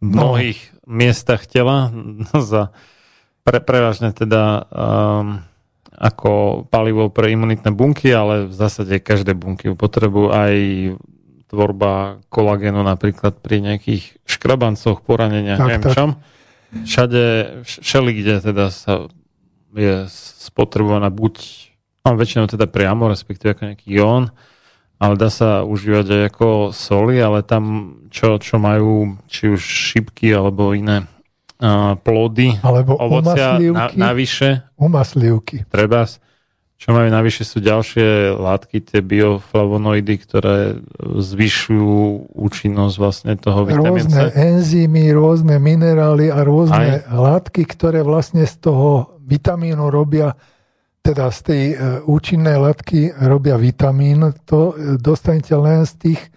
v no. mnohých no. miestach tela, (laughs) za, pre, prevažne teda um, ako palivo pre imunitné bunky, ale v zásade každé bunky potrebujú aj tvorba kolagénu napríklad pri nejakých škrabancoch, poraneniach, tak, neviem tak. čom. Všade, všeli, kde teda sa je spotrebovaná buď, no väčšinou teda priamo, respektíve ako nejaký ión, ale dá sa užívať aj ako soli, ale tam, čo, čo majú, či už šipky alebo iné plody, alebo ovocia na, navyše. Umaslivky. Treba čo majú navyše sú ďalšie látky, tie bioflavonoidy, ktoré zvyšujú účinnosť vlastne toho vitamínu Rôzne enzymy, rôzne minerály a rôzne Aj. látky, ktoré vlastne z toho vitamínu robia, teda z tej e, účinnej látky robia vitamín. To e, dostanete len z tých e,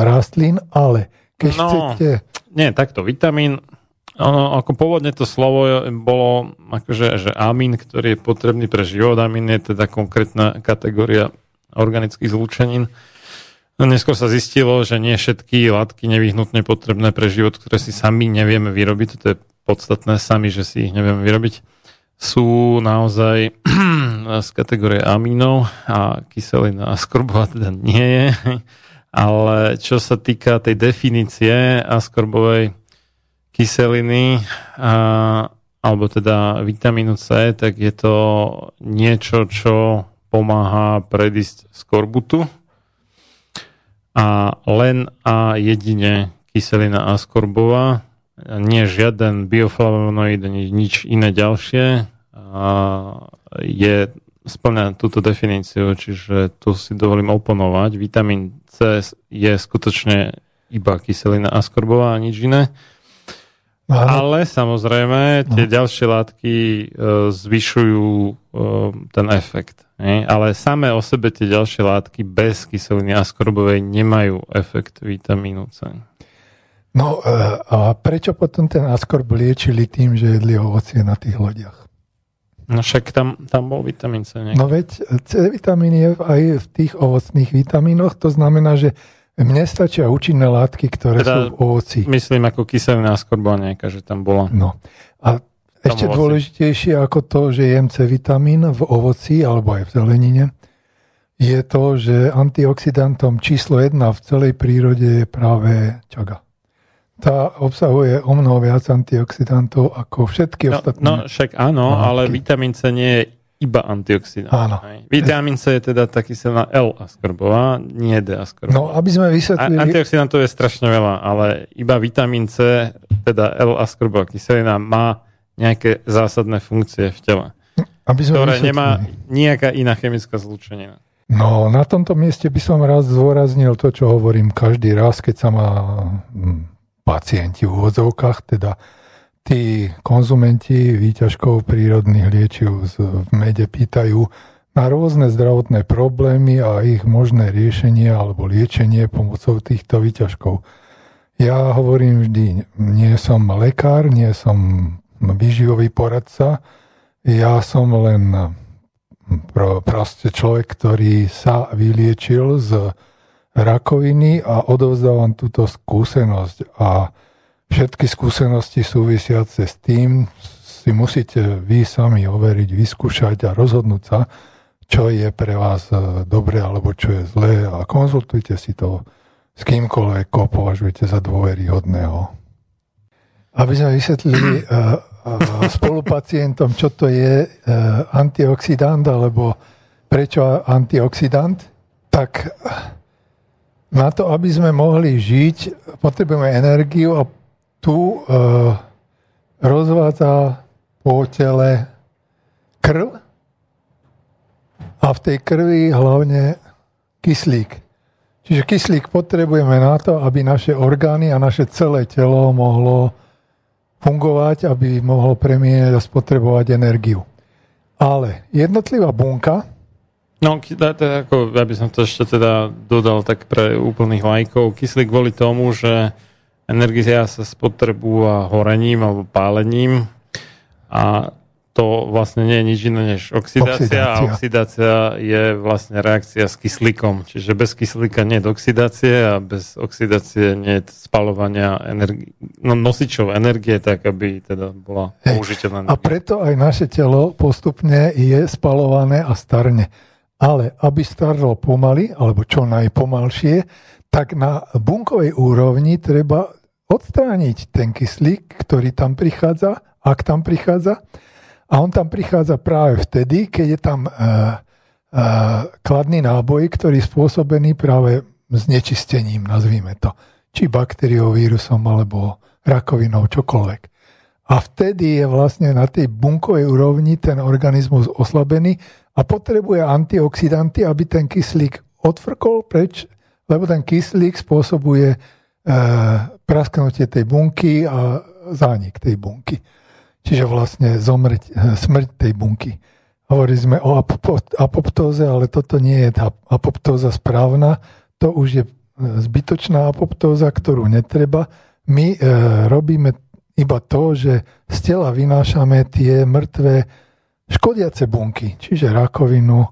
rastlín, ale keď no, chcete... Nie, takto, vitamín ono, ako pôvodne to slovo bolo akože, že amín, ktorý je potrebný pre život. Amín je teda konkrétna kategória organických zlúčenín. No, neskôr sa zistilo, že nie všetky látky nevyhnutne potrebné pre život, ktoré si sami nevieme vyrobiť, to je podstatné sami, že si ich nevieme vyrobiť, sú naozaj (clears throat) z kategórie amínov a kyselina askorbová teda nie je. Ale čo sa týka tej definície askorbovej, kyseliny a, alebo teda vitamínu C, tak je to niečo, čo pomáha predísť skorbutu a len a jedine kyselina askorbová, nie žiaden bioflavonoid, nič iné ďalšie a je splňa túto definíciu, čiže tu si dovolím oponovať. Vitamín C je skutočne iba kyselina askorbová a nič iné. Ale samozrejme, tie no. ďalšie látky e, zvyšujú e, ten efekt. Nie? Ale samé o sebe tie ďalšie látky bez kyseliny askorbovej nemajú efekt vitamínu C. No e, a prečo potom ten askorb liečili tým, že jedli ovocie na tých lodiach? No však tam, tam bol vitamín C. Niekde. No veď C vitamín je aj v tých ovocných vitamínoch, to znamená, že mne stačia účinné látky, ktoré teda, sú v ovoci. Myslím ako kyselina skorbá nejaká, že tam bola. No. A ešte ovoci. dôležitejšie ako to, že jem C vitamín v ovoci alebo aj v zelenine, je to, že antioxidantom číslo jedna v celej prírode je práve čaga. Tá obsahuje o mnoho viac antioxidantov ako všetky no, ostatné. No však áno, látky. ale vitamín C nie je iba antioxidant. Áno. Vitamín C je teda taký silná L askorbová, nie D askorbová. No, aby sme vysvetlili... A, antioxidantov je strašne veľa, ale iba vitamín C, teda L askorbová kyselina, má nejaké zásadné funkcie v tele, aby sme ktoré vysvetlili. nemá nejaká iná chemická zlúčenina. No, na tomto mieste by som raz zdôraznil to, čo hovorím každý raz, keď sa ma hm, pacienti v úvodzovkách, teda tí konzumenti výťažkov prírodných liečiv v mede pýtajú na rôzne zdravotné problémy a ich možné riešenie alebo liečenie pomocou týchto výťažkov. Ja hovorím vždy, nie som lekár, nie som výživový poradca, ja som len proste človek, ktorý sa vyliečil z rakoviny a odovzdávam túto skúsenosť. A Všetky skúsenosti súvisiace s tým si musíte vy sami overiť, vyskúšať a rozhodnúť sa, čo je pre vás e, dobre alebo čo je zlé a konzultujte si to s kýmkoľvek, koho považujete za dôveryhodného. Aby sme vysvetlili uh, uh, spolupacientom, čo to je antioxidant alebo prečo antioxidant, tak na to, aby sme mohli žiť, potrebujeme energiu a tu uh, rozvádza po tele krv a v tej krvi hlavne kyslík. Čiže kyslík potrebujeme na to, aby naše orgány a naše celé telo mohlo fungovať, aby mohlo premieňať a spotrebovať energiu. Ale jednotlivá bunka... No, je ako, ja by som to ešte teda dodal tak pre úplných lajkov. Kyslík kvôli tomu, že energia sa spotrebúva horením alebo pálením a to vlastne nie je nič iné než oxidácia, oxidácia a oxidácia je vlastne reakcia s kyslíkom. Čiže bez kyslíka nie je oxidácie a bez oxidácie nie je spalovania energi- no, nosičov energie, tak aby teda bola použiteľná energia. A preto aj naše telo postupne je spalované a starne. Ale aby starlo pomaly, alebo čo najpomalšie, tak na bunkovej úrovni treba odstrániť ten kyslík, ktorý tam prichádza, ak tam prichádza, a on tam prichádza práve vtedy, keď je tam uh, uh, kladný náboj, ktorý je spôsobený práve znečistením, nazvíme to. Či baktériou, vírusom, alebo rakovinou, čokoľvek. A vtedy je vlastne na tej bunkovej úrovni ten organizmus oslabený a potrebuje antioxidanty, aby ten kyslík odfrkol preč, lebo ten kyslík spôsobuje e, prasknutie tej bunky a zánik tej bunky. Čiže vlastne zomrť, eh, smrť tej bunky. Hovorili sme o apoptóze, ale toto nie je tá apoptóza správna. To už je eh, zbytočná apoptóza, ktorú netreba. My e, robíme iba to, že z tela vynášame tie mŕtve škodiace bunky, čiže rakovinu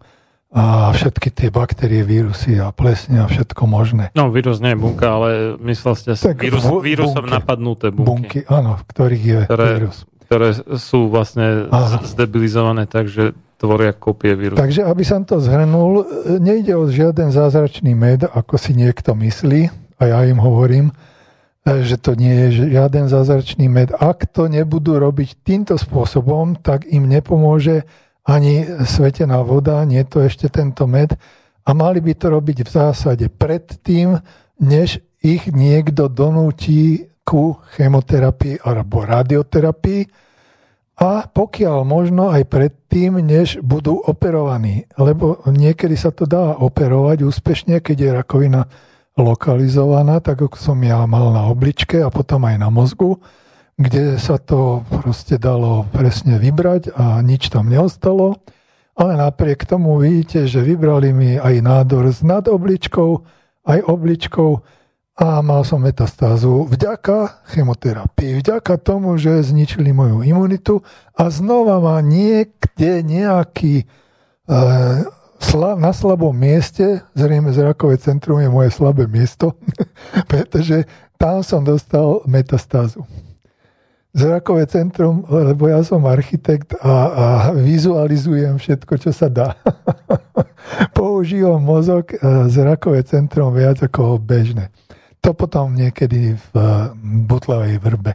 a všetky tie baktérie, vírusy a plesne a všetko možné. No, vírus nie je bunka, ale myslel ste si vírus, vírusom bunky, napadnuté bunky. Bunky, áno, v ktorých je ktoré, vírus ktoré sú vlastne Aha. zdebilizované tak, že tvoria kopie vírusu. Takže aby som to zhrnul, nejde o žiaden zázračný med, ako si niekto myslí, a ja im hovorím, že to nie je žiaden zázračný med. Ak to nebudú robiť týmto spôsobom, tak im nepomôže ani svetená voda, nie je to ešte tento med. A mali by to robiť v zásade predtým, než ich niekto donúti ku chemoterapii alebo radioterapii a pokiaľ možno aj predtým, než budú operovaní. Lebo niekedy sa to dá operovať úspešne, keď je rakovina lokalizovaná, tak ako som ja mal na obličke a potom aj na mozgu, kde sa to proste dalo presne vybrať a nič tam neostalo. Ale napriek tomu vidíte, že vybrali mi aj nádor s nadobličkou, aj obličkou a mal som metastázu vďaka chemoterapii, vďaka tomu, že zničili moju imunitu a znova ma niekde nejaký e, na slabom mieste, zrejme zrakové centrum je moje slabé miesto, (laughs) pretože tam som dostal metastázu. Zrakové centrum, lebo ja som architekt a, a vizualizujem všetko, čo sa dá. (laughs) Používam mozog e, zrakové centrum viac ako bežné to potom niekedy v butlavej vrbe.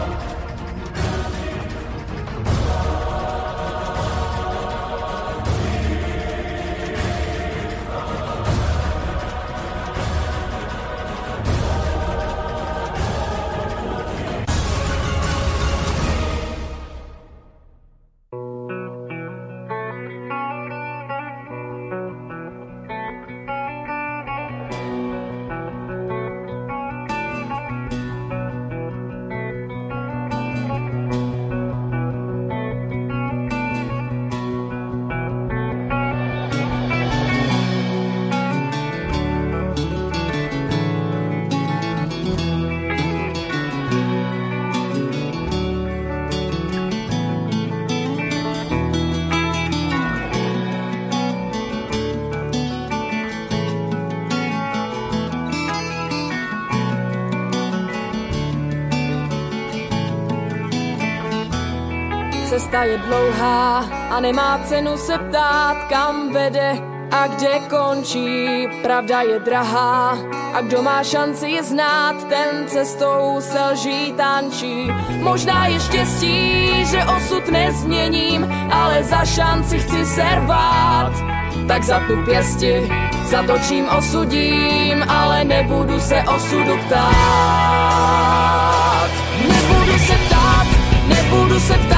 Nemá cenu se ptát, kam vede a kde končí. Pravda je drahá a kdo má šanci je znát, ten cestou selží tančí. Možná je štěstí, že osud nezměním, ale za šanci chci servát. Tak zatnu pěsti, zatočím osudím, ale nebudu se osudu ptát. Nebudu se ptát, nebudu se ptát,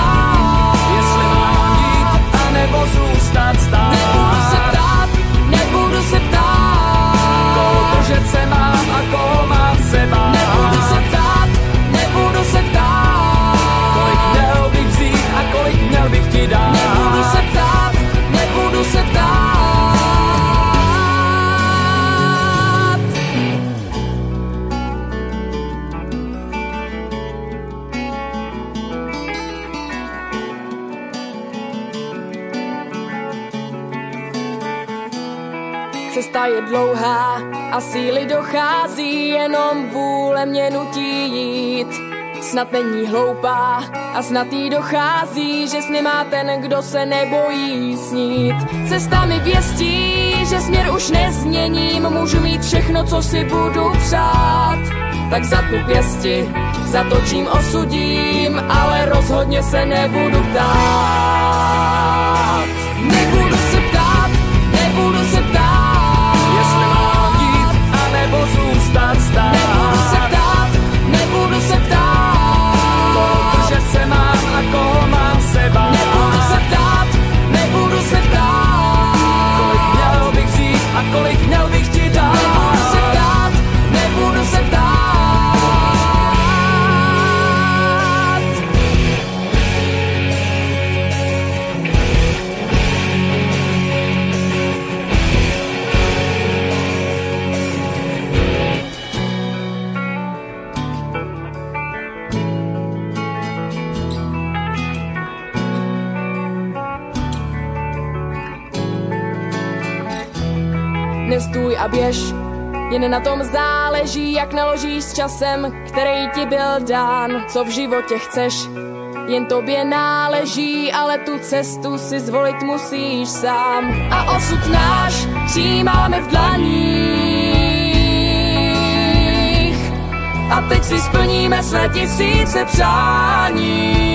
dlouhá a síly dochází, jenom vůle mě nutí jít. Snad není hloupá a snad jí dochází, že sny má ten, kdo se nebojí snít. Cesta mi věstí, že směr už nezměním, můžu mít všechno, co si budu přát. Tak zatnu pěsti, zatočím, osudím, ale rozhodně se nebudu ptát. Zůstat stát. Nebudu se ptát, nebudu se ptát, držet se mám a koho mám seba. Nebudu se ptát, nebudu se ptát, kolik měl bych vzít a kolik Nestůj a běž, jen na tom záleží, jak naložíš s časem, který ti byl dán. Co v životě chceš, jen tobě náleží, ale tu cestu si zvolit musíš sám. A osud náš přijímáme v dlaních. A teď si splníme své tisíce přání.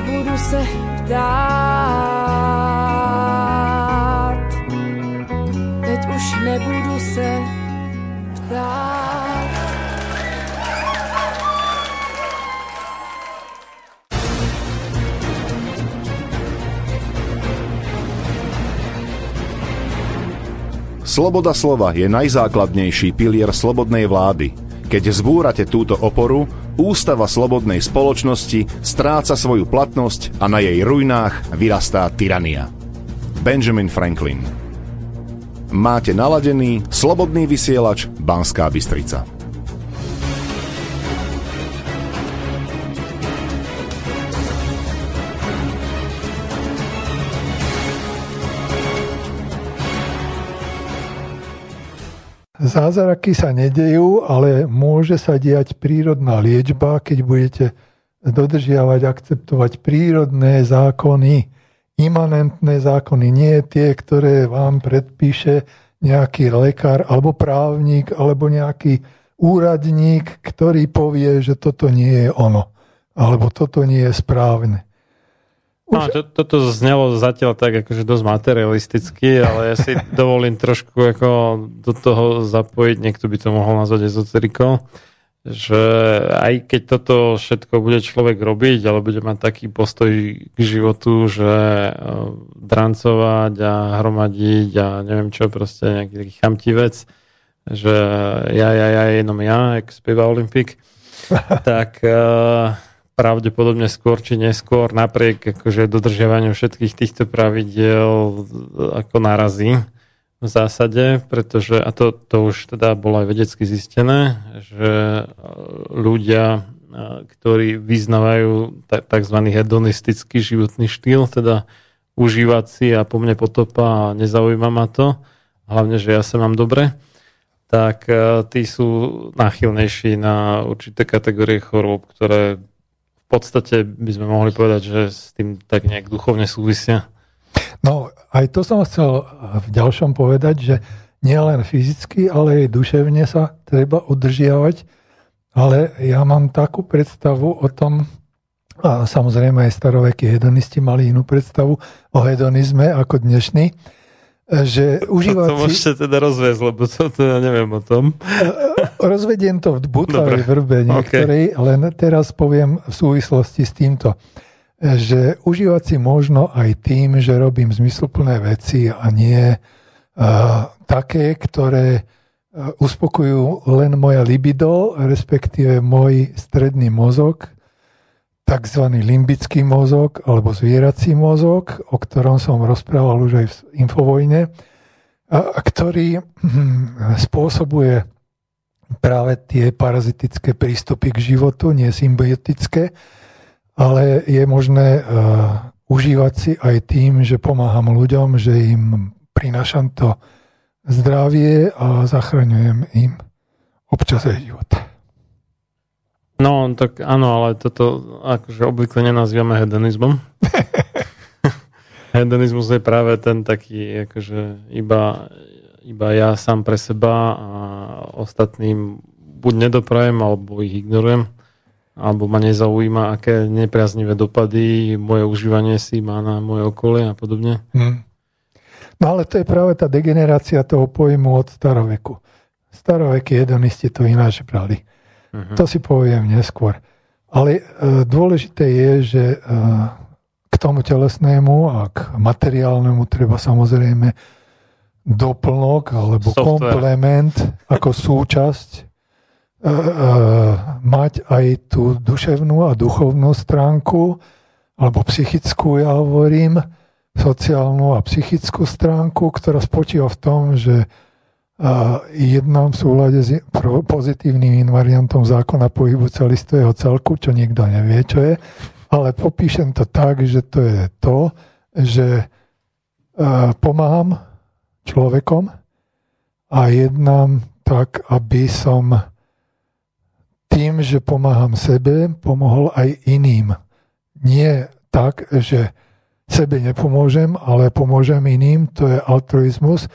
Nebudu se ptát. Teď už nebudu se ptát. Sloboda slova je najzákladnejší pilier slobodnej vlády. Keď zbúrate túto oporu, ústava slobodnej spoločnosti stráca svoju platnosť a na jej ruinách vyrastá tyrania. Benjamin Franklin Máte naladený slobodný vysielač Banská Bystrica. Zázraky sa nedejú, ale môže sa diať prírodná liečba, keď budete dodržiavať, akceptovať prírodné zákony, imanentné zákony, nie tie, ktoré vám predpíše nejaký lekár alebo právnik alebo nejaký úradník, ktorý povie, že toto nie je ono alebo toto nie je správne. No, to, toto znelo zatiaľ tak akože dosť materialisticky, ale ja si (laughs) dovolím trošku ako do toho zapojiť, niekto by to mohol nazvať ezoterikou, že aj keď toto všetko bude človek robiť, ale bude mať taký postoj k životu, že e, drancovať a hromadiť a neviem čo, proste nejaký taký chamtivec, že ja, ja, ja, jenom ja, jak spieva Olympik, (laughs) tak uh, pravdepodobne skôr či neskôr napriek akože dodržiavaniu všetkých týchto pravidiel ako narazí v zásade, pretože, a to, to už teda bolo aj vedecky zistené, že ľudia, ktorí vyznávajú tzv. hedonistický životný štýl, teda užívať si a po mne potopa a nezaujíma ma to, hlavne, že ja sa mám dobre, tak tí sú náchylnejší na určité kategórie chorôb, ktoré podstate by sme mohli povedať, že s tým tak nejak duchovne súvisia. No, aj to som chcel v ďalšom povedať, že nielen fyzicky, ale aj duševne sa treba udržiavať. Ale ja mám takú predstavu o tom, a samozrejme aj starovekí hedonisti mali inú predstavu o hedonizme ako dnešný, že užívať To môžete teda rozviesť, lebo to teda neviem o tom. Rozvediem to v butlavej vrbe niektorej, okay. len teraz poviem v súvislosti s týmto, že užívať si možno aj tým, že robím zmysluplné veci a nie uh, také, ktoré uh, uspokojujú len moja libido, respektíve môj stredný mozog, tzv. limbický mozog alebo zvierací mozog, o ktorom som rozprával už aj v Infovojne, a ktorý hm, spôsobuje práve tie parazitické prístupy k životu, nie symbiotické, ale je možné uh, užívať si aj tým, že pomáham ľuďom, že im prinášam to zdravie a zachraňujem im občas aj život. No, tak áno, ale toto akože obvykle nenazývame hedonizmom. (laughs) Hedonizmus je práve ten taký, akože iba, iba ja sám pre seba a ostatným buď nedoprajem, alebo ich ignorujem, alebo ma nezaujíma, aké nepriaznivé dopady moje užívanie si má na moje okolie a podobne. Hmm. No ale to je práve tá degenerácia toho pojmu od staroveku. Starovekí hedonisti to ináč brali. Uh-huh. To si poviem neskôr. Ale e, dôležité je, že e, k tomu telesnému a k materiálnemu treba samozrejme doplnok alebo Software. komplement ako súčasť e, e, mať aj tú duševnú a duchovnú stránku alebo psychickú, ja hovorím, sociálnu a psychickú stránku, ktorá spočíva v tom, že v súlade s pozitívnym invariantom zákona pohybu celistvého celku, čo nikto nevie, čo je, ale popíšem to tak, že to je to, že pomáham človekom a jednám tak, aby som tým, že pomáham sebe, pomohol aj iným. Nie tak, že sebe nepomôžem, ale pomôžem iným, to je altruizmus,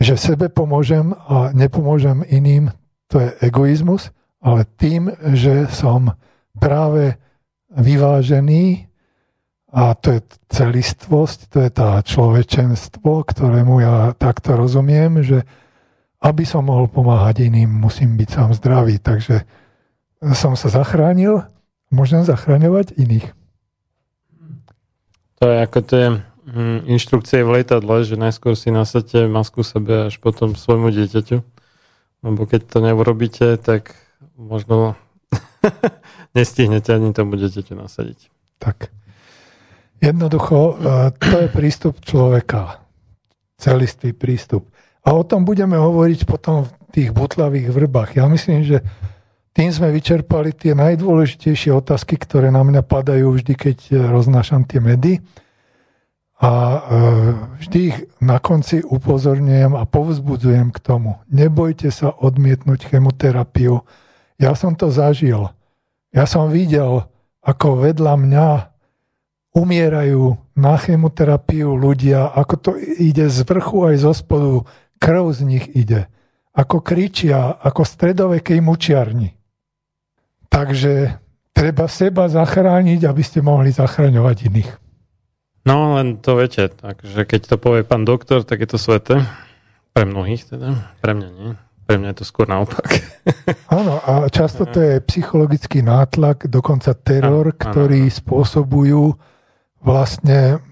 že sebe pomôžem a nepomôžem iným, to je egoizmus, ale tým, že som práve vyvážený a to je celistvosť, to je tá človečenstvo, ktorému ja takto rozumiem, že aby som mohol pomáhať iným, musím byť sám zdravý. Takže som sa zachránil, môžem zachraňovať iných. To je ako to je inštrukcie v lietadle, že najskôr si nasadte masku sebe až potom svojmu dieťaťu. Lebo keď to neurobíte, tak možno (laughs) nestihnete ani tomu dieťaťu nasadiť. Tak. Jednoducho, e, to je prístup človeka. Celistvý prístup. A o tom budeme hovoriť potom v tých butlavých vrbách. Ja myslím, že tým sme vyčerpali tie najdôležitejšie otázky, ktoré na mňa padajú vždy, keď roznášam tie medy. A e, vždy ich na konci upozorňujem a povzbudzujem k tomu. Nebojte sa odmietnúť chemoterapiu. Ja som to zažil. Ja som videl, ako vedľa mňa umierajú na chemoterapiu ľudia, ako to ide z vrchu aj zo spodu, krv z nich ide. Ako kričia, ako stredovekej mučiarni. Takže treba seba zachrániť, aby ste mohli zachraňovať iných. No, len to viete, takže keď to povie pán doktor, tak je to sveté. Pre mnohých teda, pre mňa nie. Pre mňa je to skôr naopak. (laughs) Áno, a často to je psychologický nátlak, dokonca teror, ano, ktorý ano. spôsobujú vlastne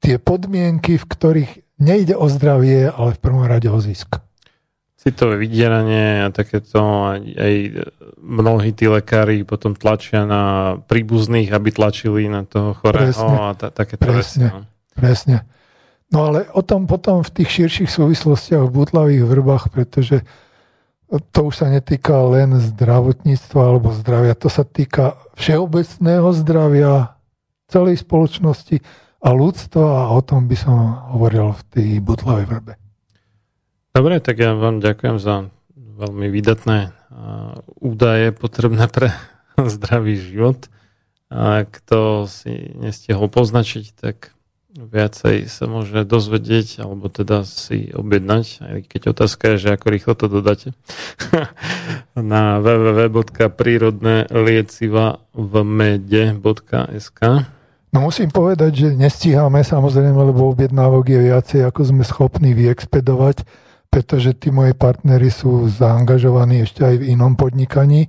tie podmienky, v ktorých nejde o zdravie, ale v prvom rade o zisk. Citové vydieranie a takéto aj, aj mnohí tí lekári potom tlačia na príbuzných, aby tlačili na toho chorého presne, a ta, takéto presne, veci. No. Presne. No ale o tom potom v tých širších súvislostiach v butlavých vrbách, pretože to už sa netýka len zdravotníctva alebo zdravia, to sa týka všeobecného zdravia celej spoločnosti a ľudstva a o tom by som hovoril v tej butlavej vrbe. Dobre, tak ja vám ďakujem za veľmi výdatné údaje potrebné pre (laughs) zdravý život. A kto si nestihol poznačiť, tak viacej sa môže dozvedieť, alebo teda si objednať, aj keď otázka je, že ako rýchlo to dodáte, (laughs) na www.prírodnelieciva v mede.sk No musím povedať, že nestíhame samozrejme, lebo objednávok je viacej, ako sme schopní vyexpedovať pretože tí moji partnery sú zaangažovaní ešte aj v inom podnikaní,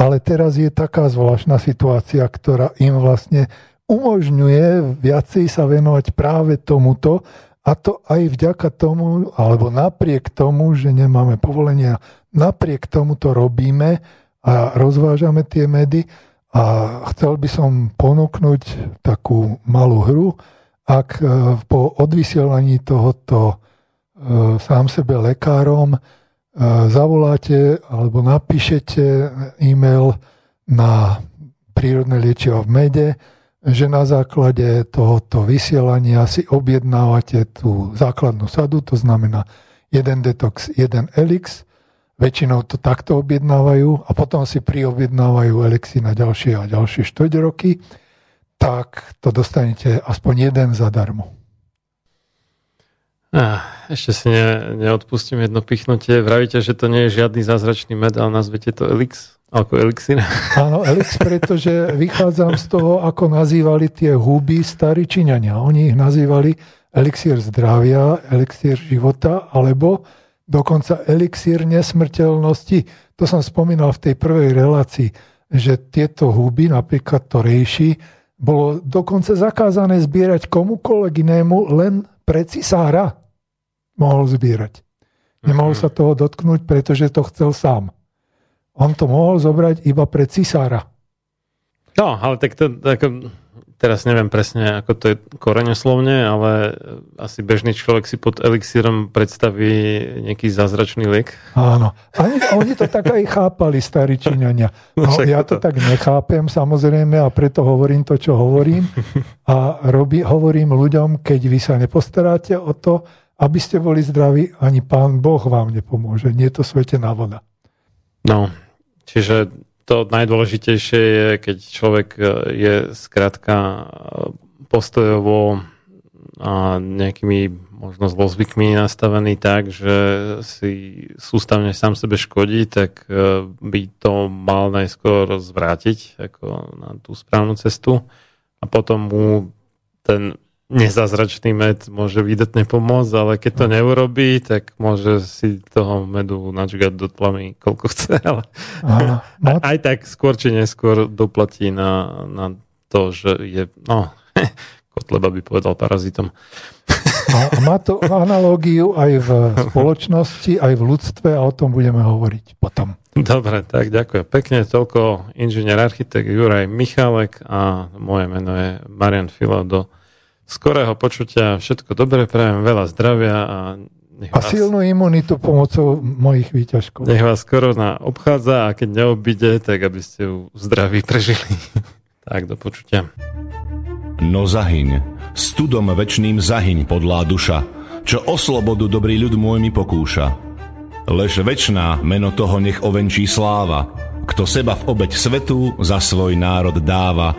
ale teraz je taká zvláštna situácia, ktorá im vlastne umožňuje viacej sa venovať práve tomuto a to aj vďaka tomu, alebo napriek tomu, že nemáme povolenia, napriek tomu to robíme a rozvážame tie medy a chcel by som ponúknuť takú malú hru, ak eh, po odvysielaní tohoto sám sebe lekárom, e, zavoláte alebo napíšete e-mail na prírodné liečivo v mede, že na základe tohoto vysielania si objednávate tú základnú sadu, to znamená jeden detox, jeden elix, väčšinou to takto objednávajú a potom si priobjednávajú elixy na ďalšie a ďalšie 4 roky, tak to dostanete aspoň jeden zadarmo. Ešte si ne, neodpustím jedno pichnutie. Vravíte, že to nie je žiadny zázračný med, ale nazvete to Elix? Ako elixír? (laughs) Áno, elix, pretože vychádzam z toho, ako nazývali tie huby starí Číňania. Oni ich nazývali elixír zdravia, elixír života, alebo dokonca elixír nesmrteľnosti. To som spomínal v tej prvej relácii, že tieto huby, napríklad to rejši, bolo dokonca zakázané zbierať komukoľvek inému len pre cisára mohol zbierať. Nemohol mhm. sa toho dotknúť, pretože to chcel sám. On to mohol zobrať iba pre cisára. No, ale tak to, tak, teraz neviem presne, ako to je koreňoslovne, ale asi bežný človek si pod elixírom predstaví nejaký zázračný liek. Áno. Oni, oni to tak aj chápali, starí Číňania. No, ja to tak nechápem, samozrejme, a preto hovorím to, čo hovorím. A robí, hovorím ľuďom, keď vy sa nepostaráte o to, aby ste boli zdraví, ani pán Boh vám nepomôže. Nie je to svetená voda. No, čiže to najdôležitejšie je, keď človek e, je skrátka e, postojovo a nejakými možno zlozvykmi nastavený tak, že si sústavne sám sebe škodí, tak e, by to mal najskôr zvrátiť ako na tú správnu cestu. A potom mu ten nezázračný med môže výdatne pomôcť, ale keď to neurobí, tak môže si toho medu načgať do tlamy, koľko chce, (laughs) ale Aha, no. aj tak skôr či neskôr doplatí na, na to, že je, no, (laughs) Kotleba by povedal parazitom. A má to analógiu aj v spoločnosti, aj v ľudstve a o tom budeme hovoriť potom. Dobre, tak ďakujem pekne. Toľko inžinier architekt Juraj Michalek a moje meno je Marian Filo do skorého počutia, všetko dobré, prajem veľa zdravia a nech vás, a silnú imunitu pomocou mojich výťažkov. Nech vás korona obchádza a keď neobíde, tak aby ste ju zdraví prežili. (laughs) tak, do počutia. No zahyň Studom večným zahyň podlá duša, čo o slobodu dobrý ľud môj mi pokúša. Lež večná meno toho nech ovenčí sláva, kto seba v obeď svetu za svoj národ dáva.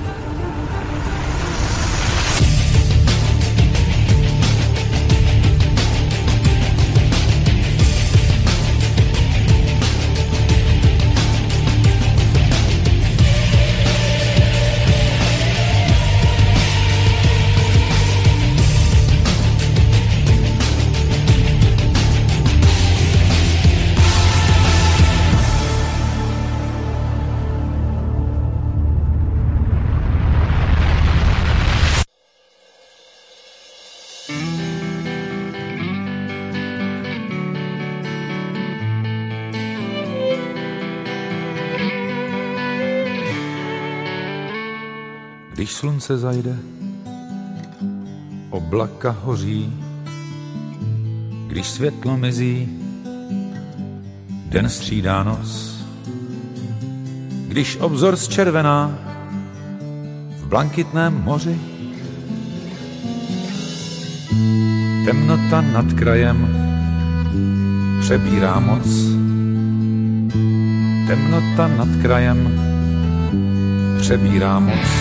Slunce zajde, oblaka hoří, když světlo mizí, den střídá noc. Když obzor zčervená v blankitném moři, temnota nad krajem přebírá moc. Temnota nad krajem přebírá moc.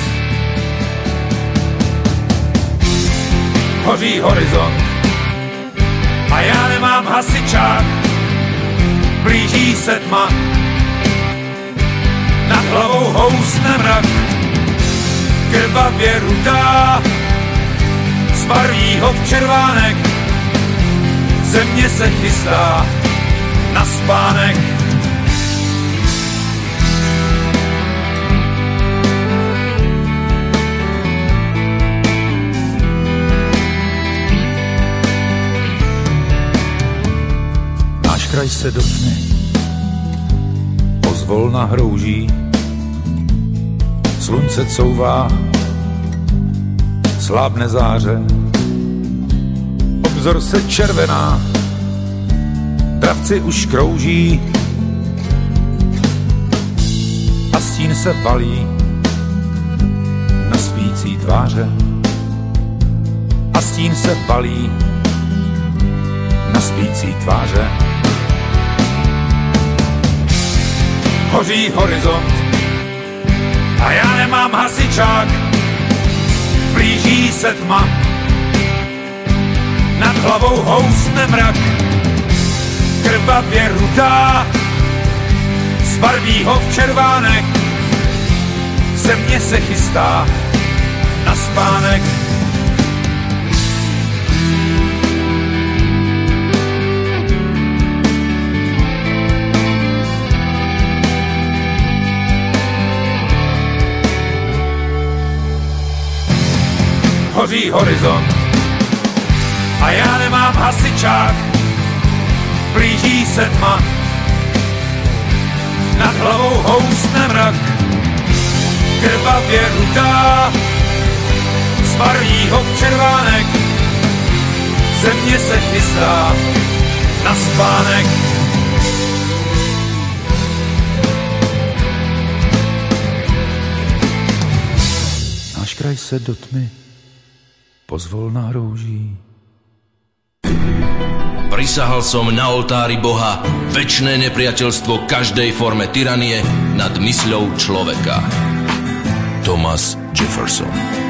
Hoří horizont a já nemám hasičák, blíží se tma, nad hlavou housne mrak, krvavě rudá, zbarví ho v červánek, země se chystá na spánek. Kraj se dotkne, pozvolna hrouží, slunce couvá, slábne záře, obzor se červená, dravci už krouží. A stín se valí na spící tváře. A stín se valí na spící tváře. Hoří horizont. A já nemám hasičák, blíží se tma, nad hlavou housne mrak, krvavě rudá, zbarví ho v červánek, země se chystá na spánek. Hoří horizont. A já nemám hasičák, blíží se tma, nad hlavou housne mrak, krvavě rudá, zbarví ho v červánek, země se chystá na spánek. Náš kraj se do tmy pozvolná rúží. Prisahal som na oltári Boha väčšné nepriateľstvo každej forme tyranie nad mysľou človeka. Thomas Jefferson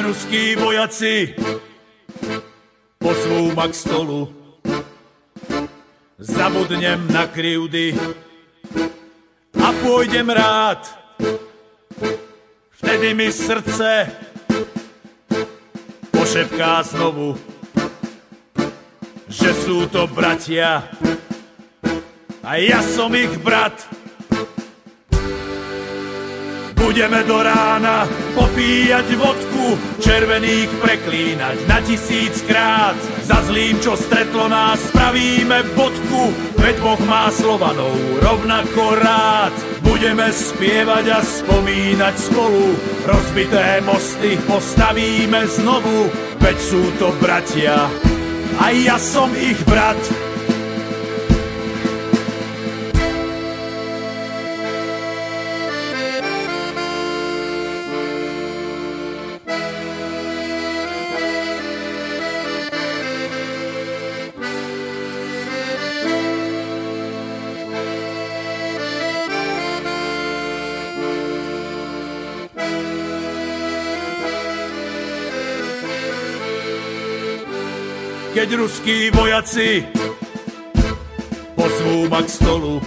Keď ruskí vojaci pozvú ma k stolu. Zabudnem na krivdy a pôjdem rád. Vtedy mi srdce pošepká znovu, že sú to bratia a ja som ich brat. Budeme do rána popíjať vodku, červených preklínať na tisíckrát. Za zlým, čo stretlo nás, spravíme bodku, veď Boh má Slovanov rovnako rád. Budeme spievať a spomínať spolu, rozbité mosty postavíme znovu, veď sú to bratia, a ja som ich brat. Keď ruskí vojaci pozvú ma k stolu.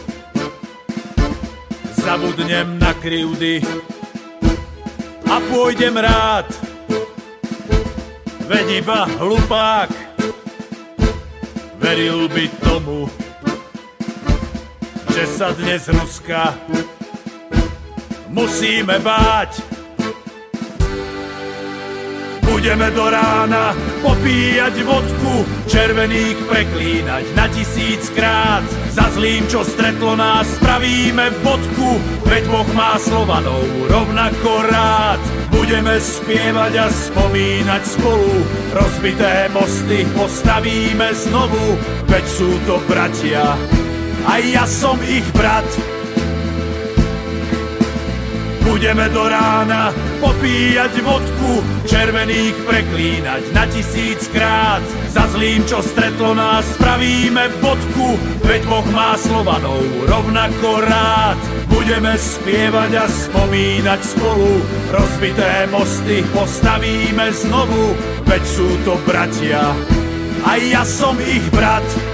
Zabudnem na krivdy a pôjdem rád. Veď iba hlupák veril by tomu, že sa dnes Ruska musíme báť. Budeme do rána popíjať vodku, červených preklínať na tisíckrát. Za zlým, čo stretlo nás, spravíme bodku, veď Boh má Slovanov rovnako rád. Budeme spievať a spomínať spolu, rozbité mosty postavíme znovu, veď sú to bratia, a ja som ich brat. Budeme do rána popíjať vodku, červených preklínať na tisíckrát. Za zlým, čo stretlo nás, spravíme bodku, veď Boh má Slovanov rovnako rád. Budeme spievať a spomínať spolu, rozbité mosty postavíme znovu, veď sú to bratia, a ja som ich brat.